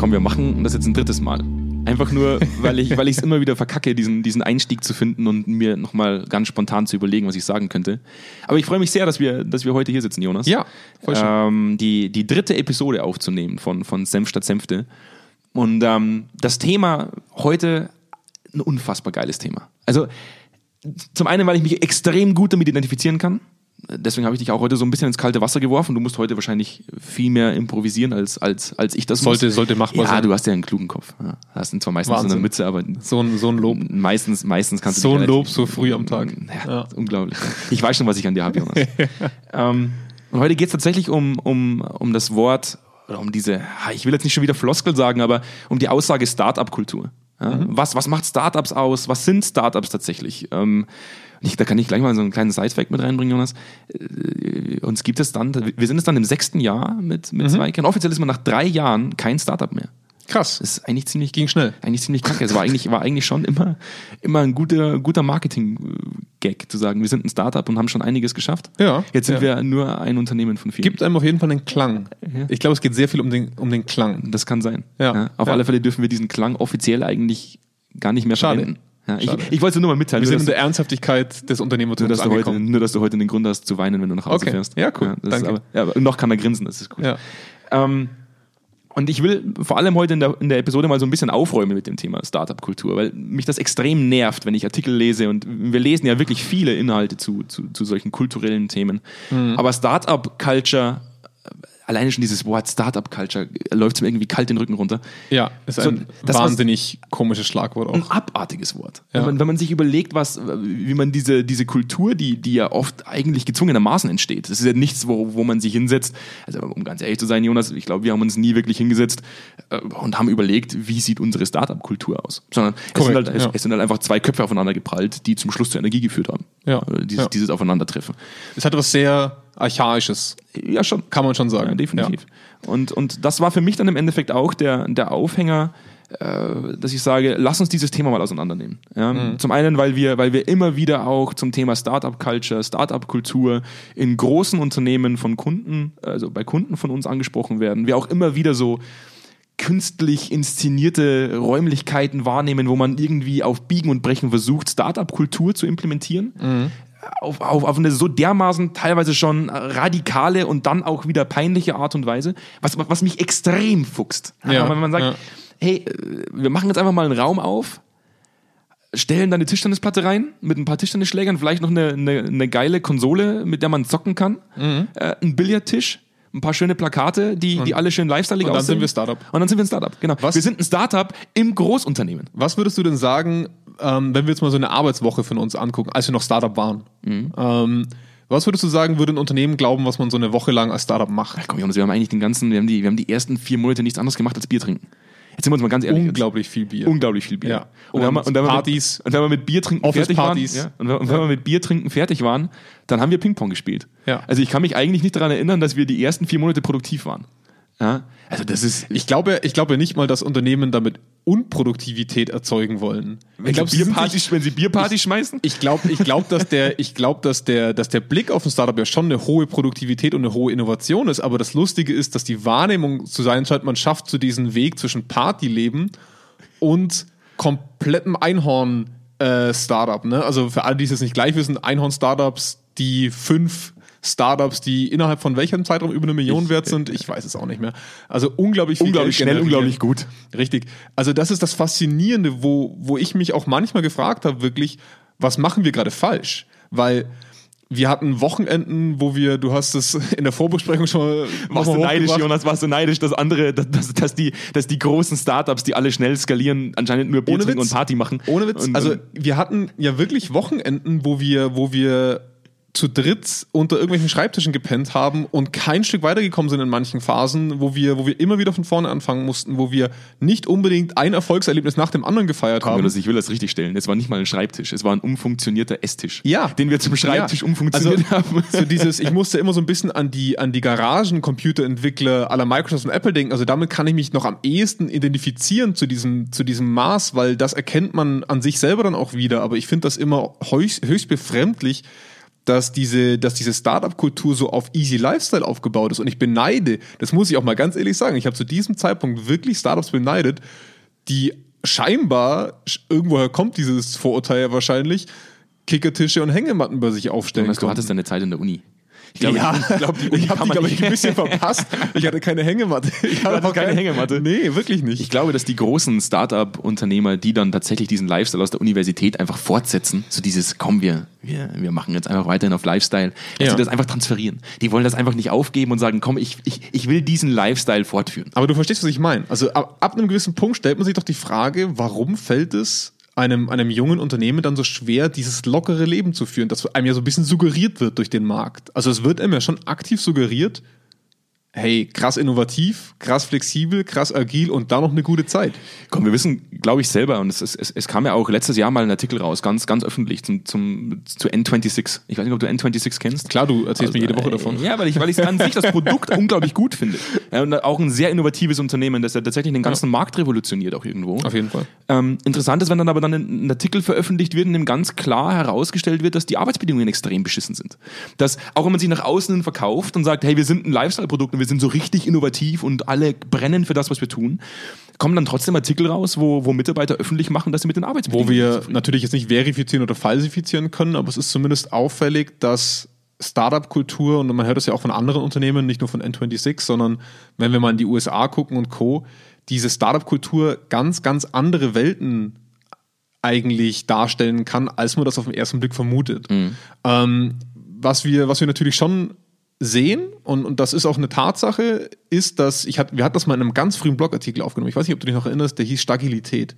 komm, wir machen das jetzt ein drittes Mal. Einfach nur, weil ich weil ich es immer wieder verkacke, diesen, diesen Einstieg zu finden und mir nochmal ganz spontan zu überlegen, was ich sagen könnte. Aber ich freue mich sehr, dass wir, dass wir heute hier sitzen, Jonas. Ja, voll schön. Ähm, die, die dritte Episode aufzunehmen von, von Senf statt Senfte. Und ähm, das Thema heute ein unfassbar geiles Thema. Also zum einen, weil ich mich extrem gut damit identifizieren kann. Deswegen habe ich dich auch heute so ein bisschen ins kalte Wasser geworfen. Du musst heute wahrscheinlich viel mehr improvisieren, als, als, als ich das Sollte- muss. sollte machbar ja, sein. du hast ja einen klugen Kopf. Ja, hast ihn zwar meistens so Wahnsinn. eine Mütze, aber So ein, so ein Lob. meistens, meistens kannst du So ein Lob so früh am Tag. Ja, Ja. unglaublich. Ich weiß schon, was ich an dir habe, Jonas. ähm, und heute geht es tatsächlich um, um, um das Wort, oder um diese, ich will jetzt nicht schon wieder Floskel sagen, aber um die Aussage Startup-Kultur. Ja? Mhm. Was, was macht Startups aus? Was sind Startups tatsächlich? Ähm, ich, da kann ich gleich mal so einen kleinen Side-Fact mit reinbringen, Jonas. Äh, Uns gibt es dann, wir sind jetzt dann im sechsten Jahr mit, Mhm. mit zwei Kindern. Offiziell ist man nach drei Jahren kein Startup mehr. Krass. Das ist eigentlich ziemlich Ging schnell. Eigentlich ziemlich kacke. Es war eigentlich, war eigentlich schon immer, immer ein guter, guter Marketing-Gag zu sagen, wir sind ein Startup und haben schon einiges geschafft. Ja, Jetzt sind ja. wir nur ein Unternehmen von vielen. Gibt einem auf jeden Fall einen Klang. Ich glaube, es geht sehr viel um den, um den Klang. das kann sein. Ja. auf Ja. alle Fälle dürfen wir diesen Klang offiziell eigentlich gar nicht mehr Schade. verwenden. Ja, ich, ich wollte es nur mal mitteilen. Wir Nur sind in der Ernsthaftigkeit des nur, Unternehmertums dass du heute, nur, dass du heute den Grund hast zu weinen, wenn du nach Hause Okay. fährst. Ja, cool. Danke. aber, ja, noch kann er grinsen, das ist gut. Ja. Ähm, und ich will vor allem heute in der, in der Episode mal so ein bisschen aufräumen mit dem Thema Startup-Kultur, weil mich das extrem nervt, wenn ich Artikel lese und wir lesen ja wirklich viele Inhalte zu, zu, zu solchen kulturellen Themen. Mhm. Aber Startup-Culture, alleine schon dieses Wort Startup-Culture, läuft es mir irgendwie kalt den Rücken runter. Ja, ist So, ein wahnsinnig komisches Schlagwort Ein auch. abartiges Wort. Ja. Wenn, man, wenn man sich überlegt, was, wie man diese, diese Kultur, die, die ja oft eigentlich gezwungenermaßen entsteht, das ist ja nichts, wo, wo man sich hinsetzt. Also, um ganz ehrlich zu sein, Jonas, ich glaube, wir haben uns nie wirklich hingesetzt äh, und haben überlegt, wie sieht unsere Startup-Kultur aus. Sondern es, sind Korrekt, halt, ja. es sind halt einfach zwei Köpfe aufeinander geprallt, die zum Schluss zur Energie geführt haben. Ja. Äh, Dieses, Ja. dieses Aufeinandertreffen. Es hat was sehr Archaisches, Ja, schon. kann man schon sagen. Ja, definitiv. Und, und das war für mich dann im Endeffekt auch der, der Aufhänger, äh, dass ich sage, lass uns dieses Thema mal auseinandernehmen. Ja? Mhm. Zum einen, weil wir, weil wir immer wieder auch zum Thema Startup-Culture, Startup-Kultur in großen Unternehmen von Kunden, also bei Kunden von uns angesprochen werden. Wir auch immer wieder so künstlich inszenierte Räumlichkeiten wahrnehmen, wo man irgendwie auf Biegen und Brechen versucht, Startup-Kultur zu implementieren. Mhm. Auf, auf, auf eine so dermaßen teilweise schon radikale und dann auch wieder peinliche Art und Weise, was, was mich extrem fuchst. Ja, wenn man sagt, ja. hey, äh, wir machen jetzt einfach mal einen Raum auf, stellen da eine Tischtennisplatte rein mit ein paar Tischtennisschlägern, vielleicht noch eine, eine, eine geile Konsole, mit der man zocken kann, Mhm. äh, ein Billardtisch, ein paar schöne Plakate, die, die alle schön lifestyle und dann aussehen. sind wir Startup. Und dann sind wir ein Startup, genau. Was? Wir sind ein Startup im Großunternehmen. Was würdest du denn sagen, ähm, wenn wir jetzt mal so eine Arbeitswoche von uns angucken, als wir noch Startup waren? Mhm. Ähm, was würdest du sagen, würde ein Unternehmen glauben, was man so eine Woche lang als Startup macht? Komm, Jonas, wir haben eigentlich den ganzen, wir haben die, wir haben die ersten vier Monate nichts anderes gemacht als Bier trinken. Jetzt sind wir uns mal ganz ehrlich. Unglaublich viel Bier. Unglaublich viel Bier. Ja. Und, wenn wir, Und und, wir Partys. Mit, und wenn wir mit Bier trinken fertig waren, Office-Partys. ja, und wenn, und wenn wir mit Bier trinken fertig waren, dann haben wir Ping-Pong gespielt. Ja. Also ich kann mich eigentlich nicht daran erinnern, dass wir die ersten vier Monate produktiv waren. Ja. Also das ist, Ich glaube, ich glaube nicht mal, dass Unternehmen damit Unproduktivität erzeugen wollen. wenn, ich glaube, sie Bierparty, sich- wenn sie Bierparty schmeißen, Ich glaube, ich glaub, dass der, ich glaube, dass der, dass der Blick auf ein Startup ja schon eine hohe Produktivität und eine hohe Innovation ist. Aber das Lustige ist, dass die Wahrnehmung zu sein scheint, man schafft so diesen Weg zwischen Partyleben und komplettem Einhorn äh. Ne? Also für alle, die es jetzt nicht gleich wissen, Einhorn Startups, die fünf Startups, die innerhalb von welchem Zeitraum über eine Million wert sind, ich weiß es auch nicht mehr. Also unglaublich viel unglaublich Geld schnell, unglaublich gut. Richtig. Also das ist das Faszinierende, wo, wo ich mich auch manchmal gefragt habe, wirklich, was machen wir gerade falsch? Weil wir hatten Wochenenden, wo wir, du hast es in der Vorbesprechung schon mal Warst du neidisch. Jonas? Warst du neidisch, dass andere, dass, dass, dass, die, dass die großen Startups, die alle schnell skalieren, anscheinend nur Bier Ohne trinken Witz. und Party machen? Ohne Witz. Und, also wir hatten ja wirklich Wochenenden, wo wir, wo wir zu dritt unter irgendwelchen Schreibtischen gepennt haben und kein Stück weitergekommen sind in manchen Phasen, wo wir, wo wir immer wieder von vorne anfangen mussten, wo wir nicht unbedingt ein Erfolgserlebnis nach dem anderen gefeiert haben. Jonas, ich will das richtig stellen. Es war nicht mal ein Schreibtisch, es war ein umfunktionierter Esstisch. Ja. Den wir zum Schreibtisch Ja. umfunktioniert also, haben. So dieses, ich musste immer so ein bisschen an die, an die Garagen-Computerentwickler aller Microsoft und Apple denken. Also damit kann ich mich noch am ehesten identifizieren zu diesem, zu diesem Maß, weil das erkennt man an sich selber dann auch wieder. Aber ich finde das immer höchst, höchst befremdlich, dass diese, dass diese Startup-Kultur so auf Easy Lifestyle aufgebaut ist. Und ich beneide, das muss ich auch mal ganz ehrlich sagen, ich habe zu diesem Zeitpunkt wirklich Startups beneidet, die scheinbar, irgendwoher kommt dieses Vorurteil ja wahrscheinlich, Kickertische und Hängematten bei sich aufstellen Jonas, du hattest deine Zeit in der Uni. Ich ja, ich glaube, die Uni ich habe die, glaube ich, ein bisschen verpasst. Ich hatte keine Hängematte. Ich hatte hattest keine Hängematte? Nee, wirklich nicht. Ich glaube, dass die großen Start-up-Unternehmer, die dann tatsächlich diesen Lifestyle aus der Universität einfach fortsetzen, so dieses, komm, wir, wir, wir machen jetzt einfach weiterhin auf Lifestyle, dass Ja. sie das einfach transferieren. Die wollen das einfach nicht aufgeben und sagen, komm, ich, ich, ich will diesen Lifestyle fortführen. Aber du verstehst, was ich meine. Also ab, ab einem gewissen Punkt stellt man sich doch die Frage, warum fällt es einem, einem jungen Unternehmen dann so schwer, dieses lockere Leben zu führen, das einem ja so ein bisschen suggeriert wird durch den Markt. Also es wird einem ja schon aktiv suggeriert, hey, krass innovativ, krass flexibel, krass agil und da noch eine gute Zeit. Komm, wir wissen, glaube ich, selber, und es, es, es, kam ja auch letztes Jahr mal ein Artikel raus, ganz, ganz öffentlich zum, zum, zu N26. Ich weiß nicht, ob du N26 kennst. Klar, du erzählst mir jede Woche äh, davon. Ja, weil ich, weil ich an sich das Produkt unglaublich gut finde. Ja, und auch ein sehr innovatives Unternehmen, das ja tatsächlich den ganzen Markt revolutioniert, auch irgendwo. Auf jeden Fall. Ähm, interessant ist, wenn dann aber dann ein, ein Artikel veröffentlicht wird, in dem ganz klar herausgestellt wird, dass die Arbeitsbedingungen extrem beschissen sind. Dass auch wenn man sich nach außen verkauft und sagt, hey, wir sind ein Lifestyle-Produkt wir sind so richtig innovativ und alle brennen für das, was wir tun, kommen dann trotzdem Artikel raus, wo, wo Mitarbeiter öffentlich machen, dass sie mit den Wo Arbeitsbedingungen wir nicht zufrieden natürlich jetzt nicht verifizieren oder falsifizieren können, aber es ist zumindest auffällig, dass Startup-Kultur, und man hört das ja auch von anderen Unternehmen, nicht nur von N26, sondern wenn wir mal in die USA gucken und Co., diese Startup-Kultur ganz, ganz andere Welten eigentlich darstellen kann, als man das auf den ersten Blick vermutet. Ähm, was, wir, was wir natürlich schon sehen, und, und das ist auch eine Tatsache, ist, dass ich hat, wir hatten das mal in einem ganz frühen Blogartikel aufgenommen. Ich weiß nicht, ob du dich noch erinnerst, der hieß Stagilität.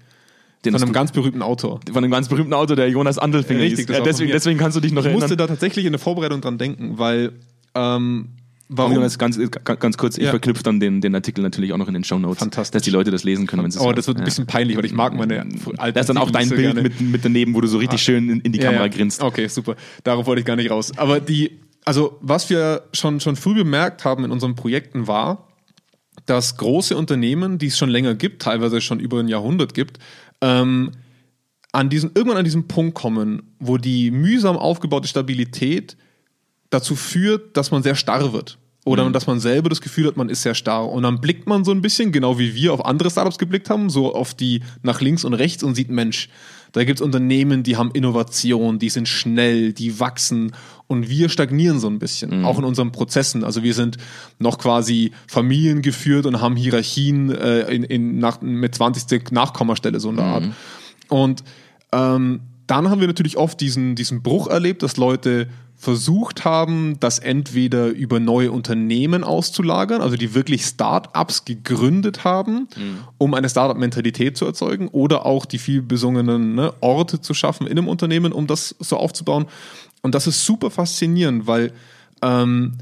Den Von einem ganz berühmten Autor. von einem ganz berühmten Autor, der Jonas Andelfinger Richtig, hieß. das Ja, von deswegen, deswegen kannst du dich noch Ich musste erinnern. da tatsächlich in der Vorbereitung dran denken, weil ähm, warum? Jonas, ganz, ganz, kurz, ich Ja. verknüpfe dann den, den Artikel natürlich auch noch in den Show Notes, Fantastisch. dass die Leute das lesen können, wenn sie es Oh, das wird ein Ja. bisschen peinlich, weil ich mag meine alten Da ist dann auch dein Bild gerne. mit, mit daneben, wo du so richtig schön in, in die Ja, Kamera ja. grinst. Okay, super. Darauf wollte ich gar nicht raus. Aber die, also was wir schon, schon früh bemerkt haben in unseren Projekten war, dass große Unternehmen, die es schon länger gibt, teilweise schon über ein Jahrhundert gibt, ähm, an diesen, irgendwann an diesen Punkt kommen, wo die mühsam aufgebaute Stabilität dazu führt, dass man sehr starr wird. Oder dass man selber das Gefühl hat, man ist sehr starr. Und dann blickt man so ein bisschen, genau wie wir auf andere Startups geblickt haben, so auf die nach links und rechts und sieht, Mensch, da gibt es Unternehmen, die haben Innovation, die sind schnell, die wachsen und wir stagnieren so ein bisschen, auch in unseren Prozessen. Also wir sind noch quasi familiengeführt und haben Hierarchien äh, in, in nach, mit 20. Nachkommastelle so in der Art. Und ähm, dann haben wir natürlich oft diesen, diesen Bruch erlebt, dass Leute versucht haben, das entweder über neue Unternehmen auszulagern, also die wirklich Start-ups gegründet haben, um eine Start-up-Mentalität zu erzeugen, oder auch die viel besungenen ne, Orte zu schaffen in einem Unternehmen, um das so aufzubauen. Und das ist super faszinierend, weil ähm,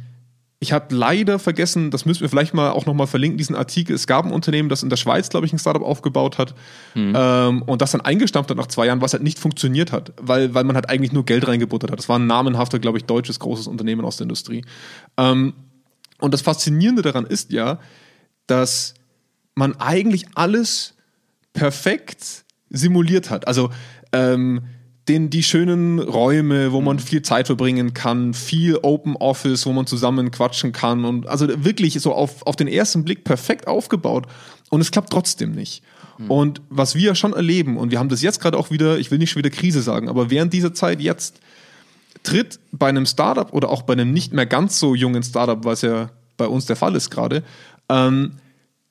ich habe leider vergessen, das müssen wir vielleicht mal auch nochmal verlinken, diesen Artikel. Es gab ein Unternehmen, das in der Schweiz, glaube ich, ein Startup aufgebaut hat ähm, und das dann eingestampft hat nach zwei Jahren, was halt nicht funktioniert hat, weil, weil man halt eigentlich nur Geld reingebuttert hat. Das war ein namenhafter, glaube ich, deutsches großes Unternehmen aus der Industrie. Ähm, und das Faszinierende daran ist ja, dass man eigentlich alles perfekt simuliert hat. Also ähm, den, die schönen Räume, wo man viel Zeit verbringen kann, viel Open Office, wo man zusammen quatschen kann und also wirklich so auf, auf den ersten Blick perfekt aufgebaut und es klappt trotzdem nicht. Und was wir schon erleben, und wir haben das jetzt gerade auch wieder, ich will nicht schon wieder Krise sagen, aber während dieser Zeit jetzt tritt bei einem Startup oder auch bei einem nicht mehr ganz so jungen Startup, was ja bei uns der Fall ist gerade, ähm,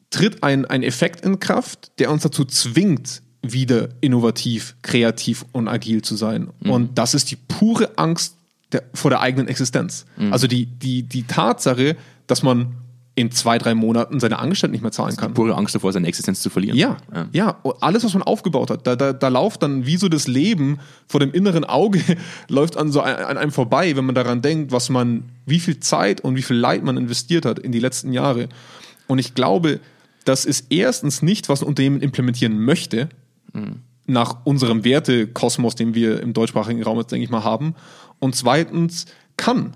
tritt ein, ein Effekt in Kraft, der uns dazu zwingt, wieder innovativ, kreativ und agil zu sein. Und das ist die pure Angst der, vor der eigenen Existenz. Also die, die, die Tatsache, dass man in zwei, drei Monaten seine Angestellten nicht mehr zahlen kann. Pure Angst davor, seine Existenz zu verlieren. Ja, ja, und alles, was man aufgebaut hat, da, da, da läuft dann wie so das Leben vor dem inneren Auge, läuft an, so an einem vorbei, wenn man daran denkt, was man, wie viel Zeit und wie viel Leid man investiert hat in die letzten Jahre. Und ich glaube, das ist erstens nicht, was ein Unternehmen implementieren möchte, nach unserem Wertekosmos, den wir im deutschsprachigen Raum jetzt, denke ich mal, haben. Und zweitens kann.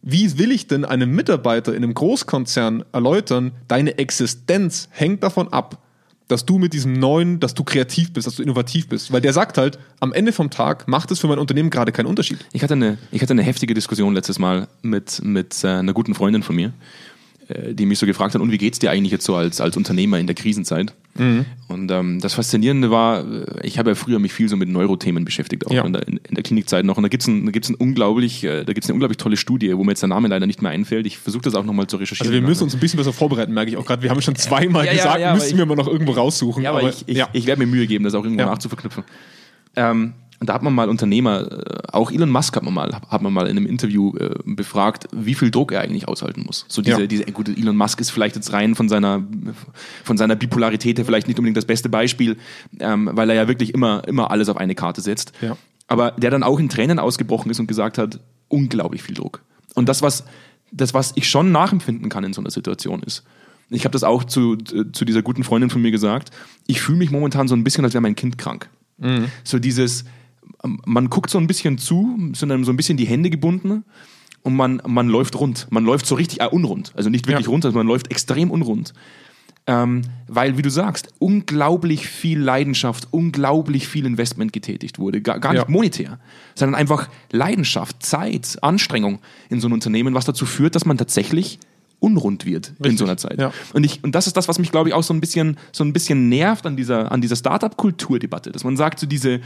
Wie will ich denn einem Mitarbeiter in einem Großkonzern erläutern, deine Existenz hängt davon ab, dass du mit diesem neuen, dass du kreativ bist, dass du innovativ bist. Weil der sagt halt, am Ende vom Tag macht es für mein Unternehmen gerade keinen Unterschied. Ich hatte eine, ich hatte eine heftige Diskussion letztes Mal mit, mit äh, einer guten Freundin von mir, äh, die mich so gefragt hat, und wie geht's dir eigentlich jetzt so als, als Unternehmer in der Krisenzeit? Und ähm, das Faszinierende war, äh, ich habe ja früher mich viel so mit Neurothemen beschäftigt, auch Ja. in, der, in, der Klinikzeit noch. Und da gibt's ein, da gibt's ein unglaublich, äh, da gibt's eine unglaublich tolle Studie, wo mir jetzt der Name leider nicht mehr einfällt. Ich versuche das auch nochmal zu recherchieren. Also wir müssen uns ein bisschen besser vorbeiten, merke ich auch gerade. Wir haben schon zweimal Ja, ja, gesagt, aber müssen ich- wir mal noch irgendwo raussuchen. Ja, aber, ich, ich, ja. ich werde mir Mühe geben, das auch irgendwo nachzuverknüpfen. Ähm, und da hat man mal Unternehmer, äh, auch Elon Musk hat man mal, hat man mal in einem Interview äh, befragt, wie viel Druck er eigentlich aushalten muss. So diese, Ja. diese, gut, Elon Musk ist vielleicht jetzt rein von seiner, von seiner Bipolarität her vielleicht nicht unbedingt das beste Beispiel, ähm, weil er ja wirklich immer, immer alles auf eine Karte setzt. Ja. Aber der dann auch in Tränen ausgebrochen ist und gesagt hat, unglaublich viel Druck. Und das, was, das, was ich schon nachempfinden kann in so einer Situation ist, ich habe das auch zu, zu dieser guten Freundin von mir gesagt, ich fühle mich momentan so ein bisschen, als wäre mein Kind krank. So dieses, man guckt so ein bisschen zu, sind dann so ein bisschen die Hände gebunden und man, man läuft rund. Man läuft so richtig äh, unrund. Also nicht wirklich Ja. rund, sondern man läuft extrem unrund. Ähm, weil, wie du sagst, unglaublich viel Leidenschaft, unglaublich viel Investment getätigt wurde. Gar, gar nicht Ja. monetär, sondern einfach Leidenschaft, Zeit, Anstrengung in so ein Unternehmen, was dazu führt, dass man tatsächlich unrund wird in Richtig, so einer Zeit. ja. Und, ich, und das ist das, was mich, glaube ich, auch so ein bisschen, so ein bisschen nervt an dieser, an dieser Startup-Kulturdebatte, dass man sagt, so diese,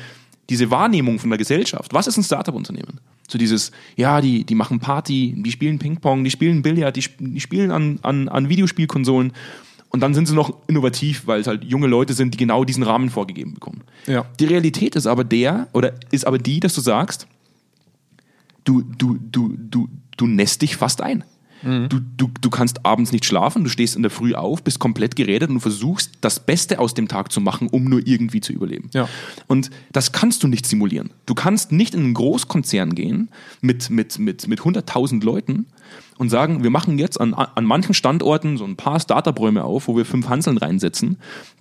diese Wahrnehmung von der Gesellschaft, was ist ein Startup-Unternehmen? So dieses, ja, die, die machen Party, die spielen Ping-Pong, die spielen Billard, die, die spielen an, an, an Videospielkonsolen und dann sind sie noch innovativ, weil es halt junge Leute sind, die genau diesen Rahmen vorgegeben bekommen. Ja. Die Realität ist aber der, oder ist aber die, dass du sagst, du, du, du, du, du nässt dich fast ein. Du, du, du kannst abends nicht schlafen, du stehst in der Früh auf, bist komplett geredet und versuchst, das Beste aus dem Tag zu machen, um nur irgendwie zu überleben. Ja. Und das kannst du nicht simulieren. Du kannst nicht in einen Großkonzern gehen mit, mit, mit, mit 100.000 Leuten und sagen, wir machen jetzt an, an manchen Standorten so ein paar Startup-Räume auf, wo wir fünf Hanseln reinsetzen,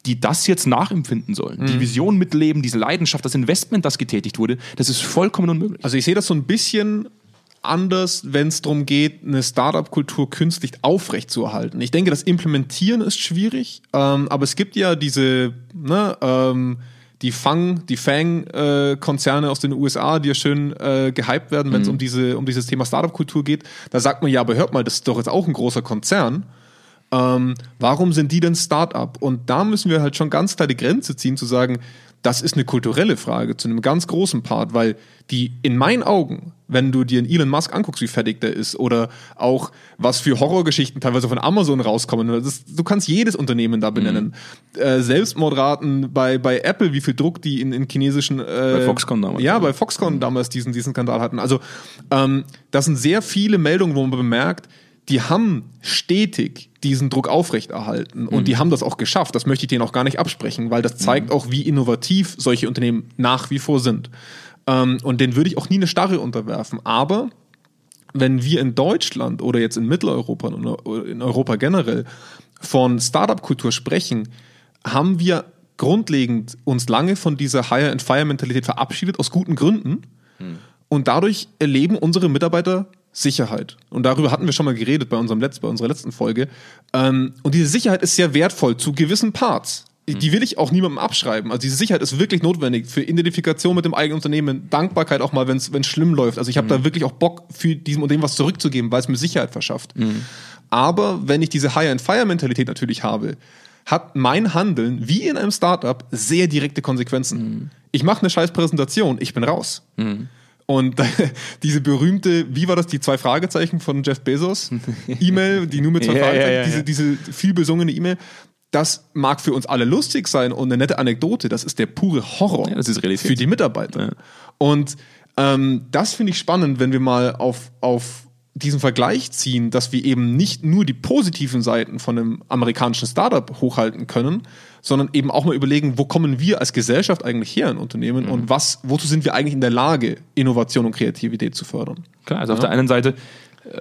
die das jetzt nachempfinden sollen. Die Vision mitleben, diese Leidenschaft, das Investment, das getätigt wurde, das ist vollkommen unmöglich. Also ich sehe das so ein bisschen anders, wenn es darum geht, eine Startup-Kultur künstlich aufrechtzuerhalten. Ich denke, das Implementieren ist schwierig, ähm, aber es gibt ja diese, ne, ähm, die Fang, die Fang-Konzerne aus den USA, die ja schön äh, gehypt werden, wenn es um, diese, um dieses Thema Startup-Kultur geht. Da sagt man ja, aber hört mal, das ist doch jetzt auch ein großer Konzern. Ähm, warum sind die denn Startup? Und da müssen wir halt schon ganz klar die Grenze ziehen, zu sagen, das ist eine kulturelle Frage zu einem ganz großen Part, weil die in meinen Augen, wenn du dir einen Elon Musk anguckst, wie fertig der ist, oder auch was für Horrorgeschichten teilweise von Amazon rauskommen, ist, du kannst jedes Unternehmen da benennen. Äh, Selbstmordraten bei, bei Apple, wie viel Druck die in, in chinesischen äh, Bei Foxconn damals. Ja, bei Foxconn damals diesen, diesen Skandal hatten. Also ähm, das sind sehr viele Meldungen, wo man bemerkt, die haben stetig diesen Druck aufrechterhalten und die haben das auch geschafft. Das möchte ich denen auch gar nicht absprechen, weil das zeigt auch, wie innovativ solche Unternehmen nach wie vor sind. Ähm, und denen würde ich auch nie eine Starre unterwerfen. Aber wenn wir in Deutschland oder jetzt in Mitteleuropa und in Europa generell von Startup-Kultur sprechen, haben wir grundlegend uns lange von dieser Hire-and-Fire-Mentalität verabschiedet, aus guten Gründen. Und dadurch erleben unsere Mitarbeiter Sicherheit. Und darüber hatten wir schon mal geredet bei, unserem Letz-, bei unserer letzten Folge. Ähm, und diese Sicherheit ist sehr wertvoll zu gewissen Parts. Die will ich auch niemandem abschreiben. Also diese Sicherheit ist wirklich notwendig für Identifikation mit dem eigenen Unternehmen, Dankbarkeit auch mal, wenn es schlimm läuft. Also ich habe da wirklich auch Bock, für diesem Unternehmen was zurückzugeben, weil es mir Sicherheit verschafft. Aber wenn ich diese Hire-and-Fire-Mentalität natürlich habe, hat mein Handeln, wie in einem Startup, sehr direkte Konsequenzen. Ich mache eine scheiß Präsentation, ich bin raus. Und diese berühmte, wie war das, die zwei Fragezeichen von Jeff Bezos? E-Mail, die nur mit zwei Ja, Fragezeichen, ja, ja. diese, diese viel besungene E-Mail. Das mag für uns alle lustig sein und eine nette Anekdote. Das ist der pure Horror das ist Realität. für die Mitarbeiter. Und ähm, das finde ich spannend, wenn wir mal auf, auf diesen Vergleich ziehen, dass wir eben nicht nur die positiven Seiten von einem amerikanischen Startup hochhalten können, sondern eben auch mal überlegen, wo kommen wir als Gesellschaft eigentlich her in Unternehmen Mhm. und was, wozu sind wir eigentlich in der Lage, Innovation und Kreativität zu fördern. Klar, also auf der einen Seite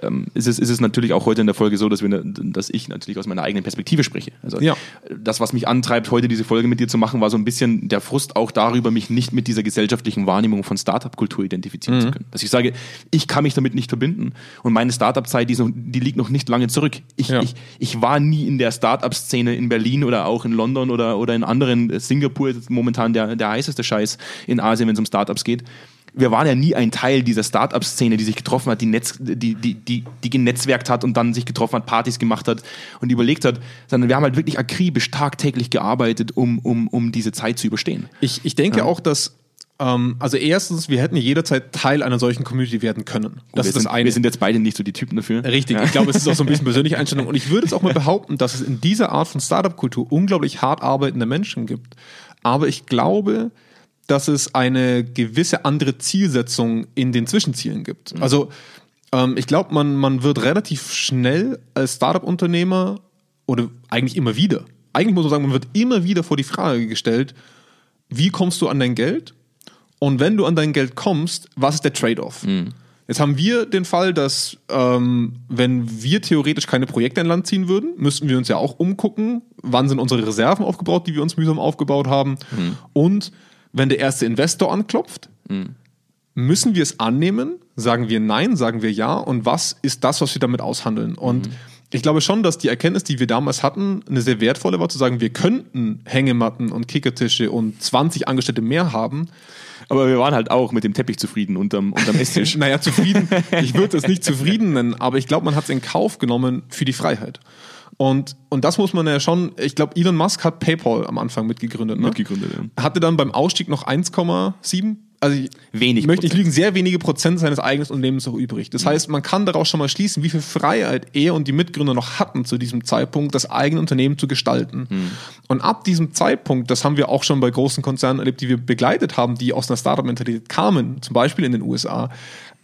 ähm, ist, es, ist es natürlich auch heute in der Folge so, dass, wir, dass ich natürlich aus meiner eigenen Perspektive spreche. Also Ja. das, was mich antreibt, heute diese Folge mit dir zu machen, war so ein bisschen der Frust auch darüber, mich nicht mit dieser gesellschaftlichen Wahrnehmung von Startup-Kultur identifizieren zu können. Dass ich sage, ich kann mich damit nicht verbinden und meine Startup-Zeit, die, noch- die liegt noch nicht lange zurück. Ich, Ja. ich, ich war nie in der Startup-Szene in Berlin oder auch in London oder, oder in anderen, äh, Singapur ist momentan der, der heißeste Scheiß in Asien, wenn es um Startups geht. Wir waren ja nie ein Teil dieser Startup-Szene, die sich getroffen hat, die, Netz, die, die, die, die genetzwerkt hat und dann sich getroffen hat, Partys gemacht hat und überlegt hat, sondern wir haben halt wirklich akribisch tagtäglich gearbeitet, um, um, um diese Zeit zu überstehen. Ich, ich denke auch, dass, ähm, also erstens, wir hätten jederzeit Teil einer solchen Community werden können. Das wir, ist das sind, eine. wir sind jetzt beide nicht so die Typen dafür. Richtig, ich glaube, es ist auch so ein bisschen persönliche Einstellung. Und ich würde es auch mal behaupten, dass es in dieser Art von Startup-Kultur unglaublich hart arbeitende Menschen gibt. Aber ich glaube, dass es eine gewisse andere Zielsetzung in den Zwischenzielen gibt. Also ähm, ich glaube, man, man wird relativ schnell als Startup-Unternehmer oder eigentlich immer wieder, eigentlich muss man sagen, man wird immer wieder vor die Frage gestellt, wie kommst du an dein Geld? Und wenn du an dein Geld kommst, was ist der Trade-off? Jetzt haben wir den Fall, dass ähm, wenn wir theoretisch keine Projekte in Land ziehen würden, müssten wir uns ja auch umgucken, wann sind unsere Reserven aufgebaut, die wir uns mühsam aufgebaut haben. Und wenn der erste Investor anklopft, müssen wir es annehmen? Sagen wir nein? Sagen wir ja? Und was ist das, was wir damit aushandeln? Und ich glaube schon, dass die Erkenntnis, die wir damals hatten, eine sehr wertvolle war, zu sagen, wir könnten Hängematten und Kickertische und 20 Angestellte mehr haben. Aber wir waren halt auch mit dem Teppich zufrieden unterm, unterm Esstisch. Naja, zufrieden. Ich würde es nicht zufrieden nennen, aber ich glaube, man hat es in Kauf genommen für die Freiheit. Und, und das muss man ja schon, ich glaube, Elon Musk hat PayPal am Anfang mitgegründet. Ne? Mitgegründet, ja. Hatte dann beim Ausstieg noch 1,7, also ich Wenig möchte nicht lügen, sehr wenige Prozent seines eigenen Unternehmens noch übrig. Das heißt, man kann daraus schon mal schließen, wie viel Freiheit er und die Mitgründer noch hatten zu diesem Zeitpunkt, das eigene Unternehmen zu gestalten. Und ab diesem Zeitpunkt, das haben wir auch schon bei großen Konzernen erlebt, die wir begleitet haben, die aus einer Startup-Mentalität kamen, zum Beispiel in den USA,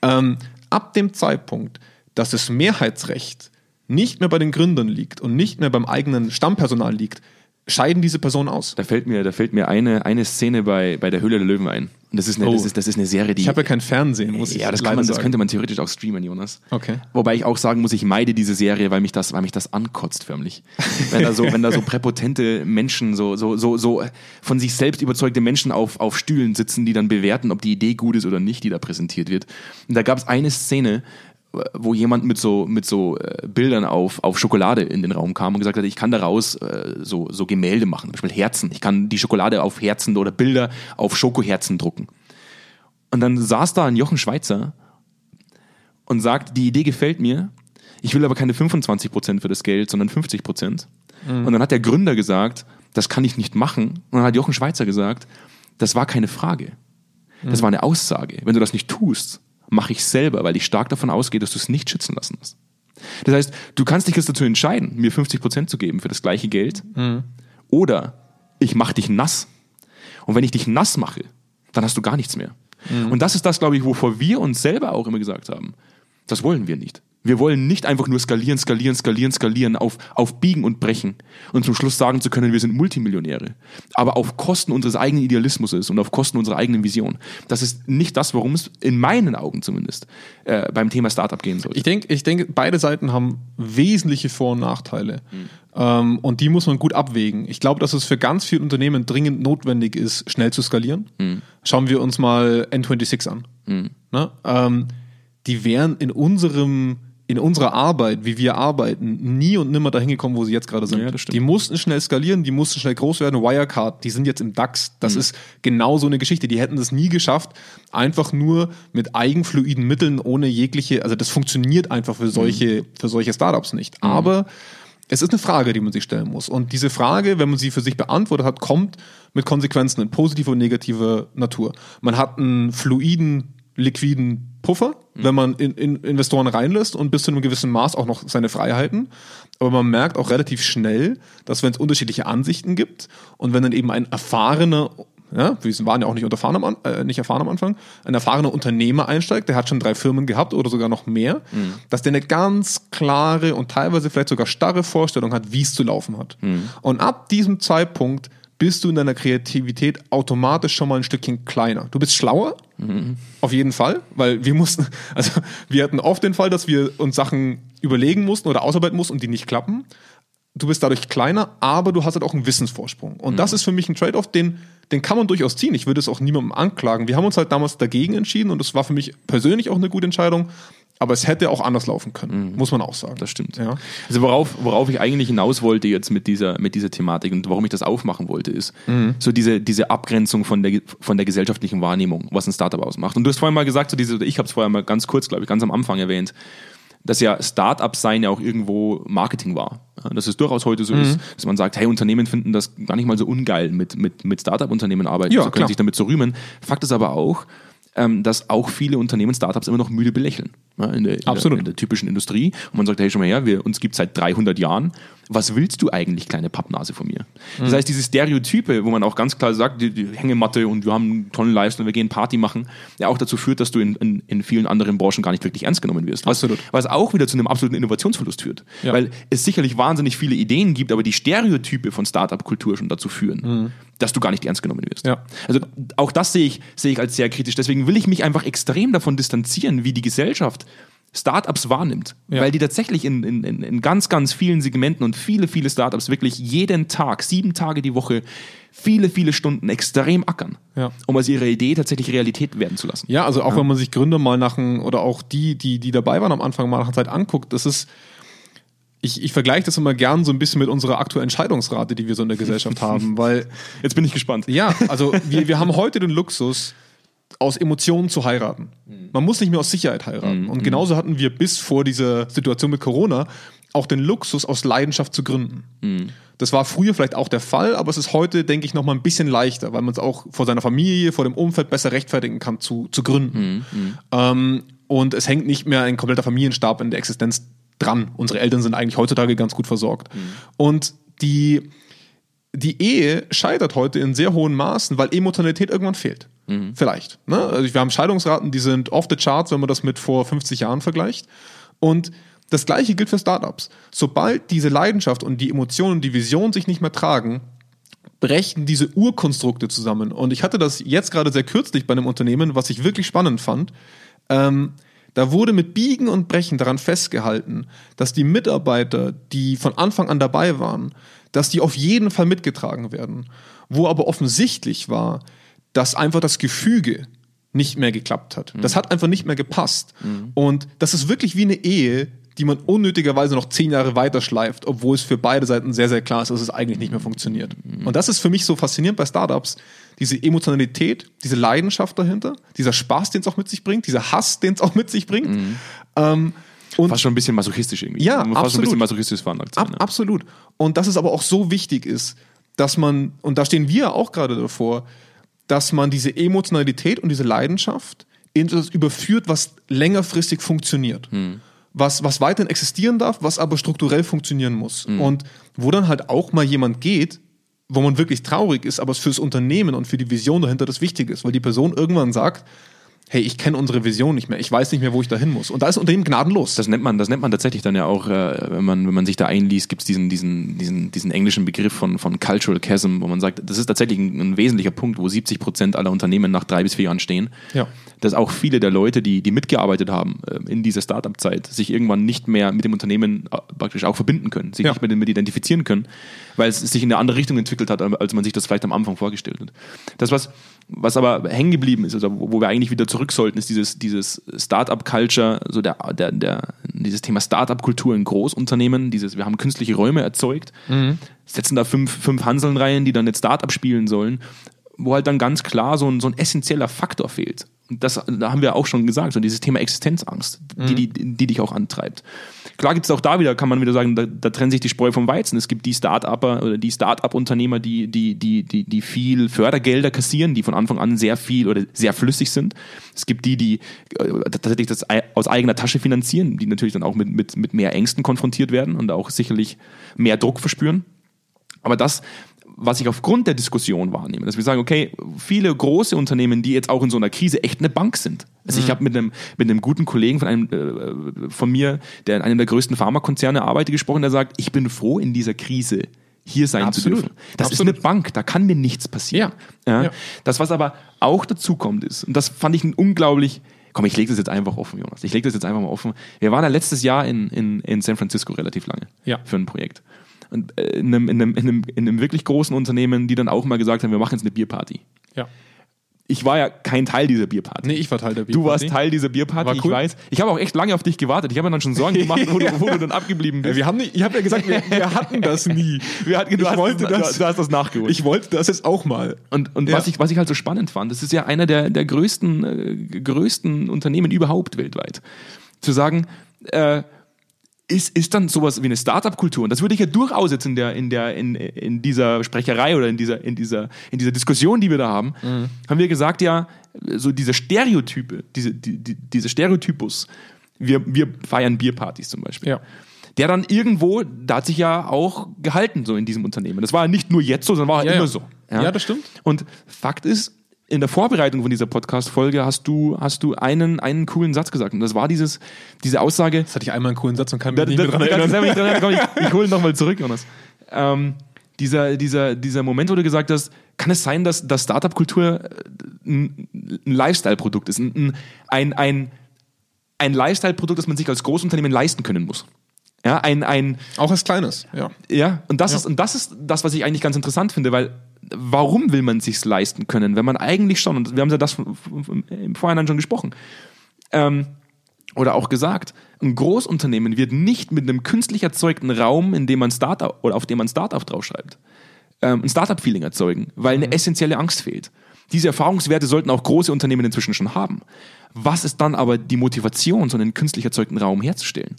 ähm, ab dem Zeitpunkt, dass das Mehrheitsrecht nicht mehr bei den Gründern liegt und nicht mehr beim eigenen Stammpersonal liegt, scheiden diese Personen aus. Da fällt mir, da fällt mir eine, eine Szene bei, bei der Höhle der Löwen ein. Und das ist eine, Oh. das ist, das ist eine Serie, die. Ich habe ja kein Fernsehen, muss ich ja, das, kann man, das sagen. könnte man theoretisch auch streamen, Jonas. Okay. Wobei ich auch sagen muss, ich meide diese Serie, weil mich das, weil mich das ankotzt förmlich. wenn da so, wenn da so präpotente Menschen, so, so, so, so von sich selbst überzeugte Menschen auf, auf Stühlen sitzen, die dann bewerten, ob die Idee gut ist oder nicht, die da präsentiert wird. Und da gab es eine Szene, wo jemand mit so, mit so äh, Bildern auf, auf Schokolade in den Raum kam und gesagt hat, ich kann daraus äh, so, so Gemälde machen, zum Beispiel Herzen. Ich kann die Schokolade auf Herzen oder Bilder auf Schokoherzen drucken. Und dann saß da ein Jochen Schweizer und sagt, die Idee gefällt mir, ich will aber keine 25% für das Geld, sondern 50%. Und dann hat der Gründer gesagt, das kann ich nicht machen. Und dann hat Jochen Schweizer gesagt, das war keine Frage. Das war eine Aussage. Wenn du das nicht tust, mache ich selber, weil ich stark davon ausgehe, dass du es nicht schützen lassen hast. Das heißt, du kannst dich jetzt dazu entscheiden, mir 50% zu geben für das gleiche Geld. Oder ich mache dich nass. Und wenn ich dich nass mache, dann hast du gar nichts mehr. Und das ist das, glaube ich, wovor wir uns selber auch immer gesagt haben. Das wollen wir nicht. Wir wollen nicht einfach nur skalieren, skalieren, skalieren, skalieren, auf, auf Biegen und Brechen und zum Schluss sagen zu können, wir sind Multimillionäre. Aber auf Kosten unseres eigenen Idealismus ist und auf Kosten unserer eigenen Vision. Das ist nicht das, worum es in meinen Augen zumindest äh, beim Thema Startup gehen sollte. Ich denke, ich denke, beide Seiten haben wesentliche Vor- und Nachteile. Ähm, und die muss man gut abwägen. Ich glaube, dass es für ganz viele Unternehmen dringend notwendig ist, schnell zu skalieren. Schauen wir uns mal N26 an. Ne? Ähm, die wären in unserem in unserer Arbeit, wie wir arbeiten, nie und nimmer dahin gekommen, wo sie jetzt gerade sind. Ja, das die mussten schnell skalieren, die mussten schnell groß werden. Wirecard, die sind jetzt im DAX. Das ist genau so eine Geschichte. Die hätten es nie geschafft, einfach nur mit eigenfluiden Mitteln, ohne jegliche, also das funktioniert einfach für solche, für solche Startups nicht. Aber es ist eine Frage, die man sich stellen muss. Und diese Frage, wenn man sie für sich beantwortet hat, kommt mit Konsequenzen in positiver und negativer Natur. Man hat einen fluiden, liquiden Puffer, wenn man in, in Investoren reinlässt und bis zu einem gewissen Maß auch noch seine Freiheiten. Aber man merkt auch relativ schnell, dass wenn es unterschiedliche Ansichten gibt und wenn dann eben ein erfahrener ja, wir waren ja auch nicht, unterfahren am, äh, nicht erfahren am Anfang, ein erfahrener Unternehmer einsteigt, der hat schon drei Firmen gehabt oder sogar noch mehr, dass der eine ganz klare und teilweise vielleicht sogar starre Vorstellung hat, wie es zu laufen hat. Und ab diesem Zeitpunkt bist du in deiner Kreativität automatisch schon mal ein Stückchen kleiner. Du bist schlauer, auf jeden Fall, weil wir mussten, also wir hatten oft den Fall, dass wir uns Sachen überlegen mussten oder ausarbeiten mussten und die nicht klappen. Du bist dadurch kleiner, aber du hast halt auch einen Wissensvorsprung. Und das ist für mich ein Trade-off, den, den kann man durchaus ziehen. Ich würde es auch niemandem anklagen. Wir haben uns halt damals dagegen entschieden und das war für mich persönlich auch eine gute Entscheidung. Aber es hätte auch anders laufen können, muss man auch sagen. Das stimmt. Ja. Also worauf, worauf ich eigentlich hinaus wollte jetzt mit dieser, mit dieser Thematik und warum ich das aufmachen wollte, ist so diese, diese Abgrenzung von der, von der gesellschaftlichen Wahrnehmung, was ein Startup ausmacht. Und du hast vorhin mal gesagt, so diese, ich habe es vorher mal ganz kurz, glaube ich, ganz am Anfang erwähnt, dass ja Startup sein ja auch irgendwo Marketing war. Dass es durchaus heute so ist, dass man sagt, hey, Unternehmen finden das gar nicht mal so ungeil, mit, mit, mit Startup-Unternehmen arbeiten Ja, zu können, klar. sich damit zu rühmen. Fakt ist aber auch, ähm, dass auch viele Unternehmen Startups immer noch müde belächeln. In, der, in, Absolut. Der, in der typischen Industrie. Und man sagt, hey, schon mal her, wir, uns gibt seit 300 Jahren. Was willst du eigentlich, kleine Pappnase von mir? Das heißt, diese Stereotype, wo man auch ganz klar sagt, die, die Hängematte und wir haben einen tollen Lifestyle, wir gehen Party machen, ja auch dazu führt, dass du in, in, in vielen anderen Branchen gar nicht wirklich ernst genommen wirst. Was, Absolut. was auch wieder zu einem absoluten Innovationsverlust führt. Ja. Weil es sicherlich wahnsinnig viele Ideen gibt, aber die Stereotype von Startup-Kultur schon dazu führen, dass du gar nicht ernst genommen wirst. Ja. Also auch das sehe ich, sehe ich als sehr kritisch. Deswegen will ich mich einfach extrem davon distanzieren, wie die Gesellschaft Startups wahrnimmt. Ja. Weil die tatsächlich in, in, in- ganz, ganz vielen Segmenten und viele, viele Startups wirklich jeden Tag, sieben Tage die Woche, viele, viele Stunden extrem ackern, Ja. um aus ihrer Idee tatsächlich Realität werden zu lassen. Ja, also auch wenn man sich Gründer mal nach oder auch die, die, die dabei waren am Anfang mal nach einer Zeit anguckt, das ist, ich, ich vergleiche das immer gern so ein bisschen mit unserer aktuellen Entscheidungsrate, die wir so in der Gesellschaft haben, weil, Jetzt bin ich gespannt. ja, also wir, wir haben heute den Luxus, aus Emotionen zu heiraten. Man muss nicht mehr aus Sicherheit heiraten. Und genauso hatten wir bis vor dieser Situation mit Corona auch den Luxus, aus Leidenschaft zu gründen. Das war früher vielleicht auch der Fall, aber es ist heute, denke ich, noch mal ein bisschen leichter, weil man es auch vor seiner Familie, vor dem Umfeld besser rechtfertigen kann, zu, zu gründen. Ähm, und es hängt nicht mehr ein kompletter Familienstab in der Existenz dran. Unsere Eltern sind eigentlich heutzutage ganz gut versorgt. Und die, die Ehe scheitert heute in sehr hohen Maßen, weil Emotionalität irgendwann fehlt. Vielleicht. Ne? Also wir haben Scheidungsraten, die sind off the charts, wenn man das mit vor 50 Jahren vergleicht. Und das gleiche gilt für Startups. Sobald diese Leidenschaft und die Emotionen und die Vision sich nicht mehr tragen, brechen diese Urkonstrukte zusammen. Und ich hatte das jetzt gerade sehr kürzlich bei einem Unternehmen, was ich wirklich spannend fand. Ähm, da wurde mit Biegen und Brechen daran festgehalten, dass die Mitarbeiter, die von Anfang an dabei waren, dass die auf jeden Fall mitgetragen werden. Wo aber offensichtlich war, dass einfach das Gefüge nicht mehr geklappt hat. Das hat einfach nicht mehr gepasst. Und das ist wirklich wie eine Ehe, die man unnötigerweise noch zehn Jahre weiter schleift, obwohl es für beide Seiten sehr, sehr klar ist, dass es eigentlich nicht mehr funktioniert. Und das ist für mich so faszinierend bei Startups. Diese Emotionalität, diese Leidenschaft dahinter, dieser Spaß, den es auch mit sich bringt, dieser Hass, den es auch mit sich bringt. Ähm, und Fast schon ein bisschen masochistisch irgendwie. Ja, Fast schon ein absolut. bisschen masochistisch veranlagt sein. Ab, absolut. Und dass es aber auch so wichtig ist, dass man, und da stehen wir auch gerade davor, dass man diese Emotionalität und diese Leidenschaft in etwas überführt, was längerfristig funktioniert. Was, was weiterhin existieren darf, was aber strukturell funktionieren muss. Und wo dann halt auch mal jemand geht, wo man wirklich traurig ist, aber es fürs Unternehmen und für die Vision dahinter das Wichtige ist, weil die Person irgendwann sagt, hey, ich kenne unsere Vision nicht mehr, ich weiß nicht mehr, wo ich da hin muss. Und da ist Unternehmen gnadenlos. Das nennt man, das nennt man tatsächlich dann ja auch, äh, wenn man, wenn man sich da einliest, gibt es diesen, diesen, diesen, diesen englischen Begriff von, von Cultural Chasm, wo man sagt, das ist tatsächlich ein, ein wesentlicher Punkt, wo 70 Prozent aller Unternehmen nach drei bis vier Jahren stehen. Ja. Dass auch viele der Leute, die, die mitgearbeitet haben äh, in dieser Startup-Zeit, sich irgendwann nicht mehr mit dem Unternehmen äh, praktisch auch verbinden können, sich Ja. nicht mehr damit identifizieren können, weil es sich in eine andere Richtung entwickelt hat, als man sich das vielleicht am Anfang vorgestellt hat. Das, was, was aber hängen geblieben ist, also wo wo wir eigentlich wieder zurück sollten, ist dieses, dieses Startup-Culture, so der, der, der, dieses Thema Startup-Kultur in Großunternehmen, dieses, wir haben künstliche Räume erzeugt, setzen da fünf, fünf Hanseln rein, die dann jetzt Startup spielen sollen, wo halt dann ganz klar so ein, so ein essentieller Faktor fehlt. Und das, da haben wir auch schon gesagt, so dieses Thema Existenzangst, die, die, die dich auch antreibt. Klar gibt es auch da wieder, kann man wieder sagen, da, da trennt sich die Spreu vom Weizen. Es gibt die Start-Upper oder die Start-up-Unternehmer, die, die, die, die, die viel Fördergelder kassieren, die von Anfang an sehr viel oder sehr flüssig sind. Es gibt die, die äh, tatsächlich das aus eigener Tasche finanzieren, die natürlich dann auch mit, mit, mit mehr Ängsten konfrontiert werden und auch sicherlich mehr Druck verspüren. Aber das, was ich aufgrund der Diskussion wahrnehme, dass wir sagen, okay, viele große Unternehmen, die jetzt auch in so einer Krise echt eine Bank sind. Also ich habe mit einem, mit einem guten Kollegen von einem äh, von mir, der in einem der größten Pharmakonzerne arbeitet, gesprochen, der sagt, ich bin froh in dieser Krise hier sein Absolut. zu dürfen. Das Absolut. ist eine Bank, da kann mir nichts passieren. Ja. Ja. Das, was aber auch dazu kommt, ist, und das fand ich ein unglaublich, komm, ich lege das jetzt einfach offen, Jonas. Ich lege das jetzt einfach mal offen. Wir waren ja letztes Jahr in, in, in San Francisco relativ lange Ja. für ein Projekt. Und äh, in einem, in, einem, in, einem, in einem wirklich großen Unternehmen, die dann auch mal gesagt haben, wir machen jetzt eine Bierparty. Ja. Ich war ja kein Teil dieser Bierparty. Nee, ich war Teil der Du warst Bierparty. Teil dieser Bierparty, War ich cool. weiß. Ich habe auch echt lange auf dich gewartet. Ich habe mir dann schon Sorgen gemacht, wo, du, wo du dann abgeblieben bist. wir haben nicht, ich habe ja gesagt, wir, wir hatten das nie. Wir hatten, du, ich hast wollte das, das, du hast das nachgeholt. ich wollte das jetzt auch mal. und und Ja. was, ich, was ich halt so spannend fand, das ist ja einer der, der größten, äh, größten Unternehmen überhaupt weltweit. Zu sagen, äh, ist, ist dann sowas wie eine Startup-Kultur. Und das würde ich ja durchaus jetzt in, der, in, der, in, in dieser Sprecherei oder in dieser, in, dieser, in dieser Diskussion, die wir da haben, Mhm. haben wir gesagt, ja, so diese Stereotype, diese, die, die, diese Stereotypus, wir, wir feiern Bierpartys zum Beispiel. Ja. Der dann irgendwo, da hat sich ja auch gehalten, so in diesem Unternehmen. Das war ja nicht nur jetzt so, sondern war halt Ja, immer ja. so. Ja, das stimmt. Und Fakt ist, in der Vorbereitung von dieser Podcast-Folge hast du, hast du einen, einen coolen Satz gesagt. Und das war dieses, diese Aussage, Das hatte ich einmal einen coolen Satz und kann mich da, nicht mehr dran erinnern. nicht dran. Komm, ich, ich hole nochmal zurück, Jonas. Ähm, dieser, dieser, dieser Moment, wo du gesagt hast, kann es sein, dass, dass Startup-Kultur äh, ein, ein Lifestyle-Produkt ist? Ein, ein, ein, ein Lifestyle-Produkt, das man sich als Großunternehmen leisten können muss. Ja, ein, ein, Auch als kleines, ja. ja, und das, Ist, und das ist das, was ich eigentlich ganz interessant finde, weil warum will man sich's leisten können, wenn man eigentlich schon, und wir haben ja das im Vorhinein schon gesprochen, ähm, oder auch gesagt, ein Großunternehmen wird nicht mit einem künstlich erzeugten Raum, in dem man Startup oder auf dem man Startup draufschreibt, ähm, ein Startup-Feeling erzeugen, weil eine essentielle Angst fehlt. Diese Erfahrungswerte sollten auch große Unternehmen inzwischen schon haben. Was ist dann aber die Motivation, so einen künstlich erzeugten Raum herzustellen?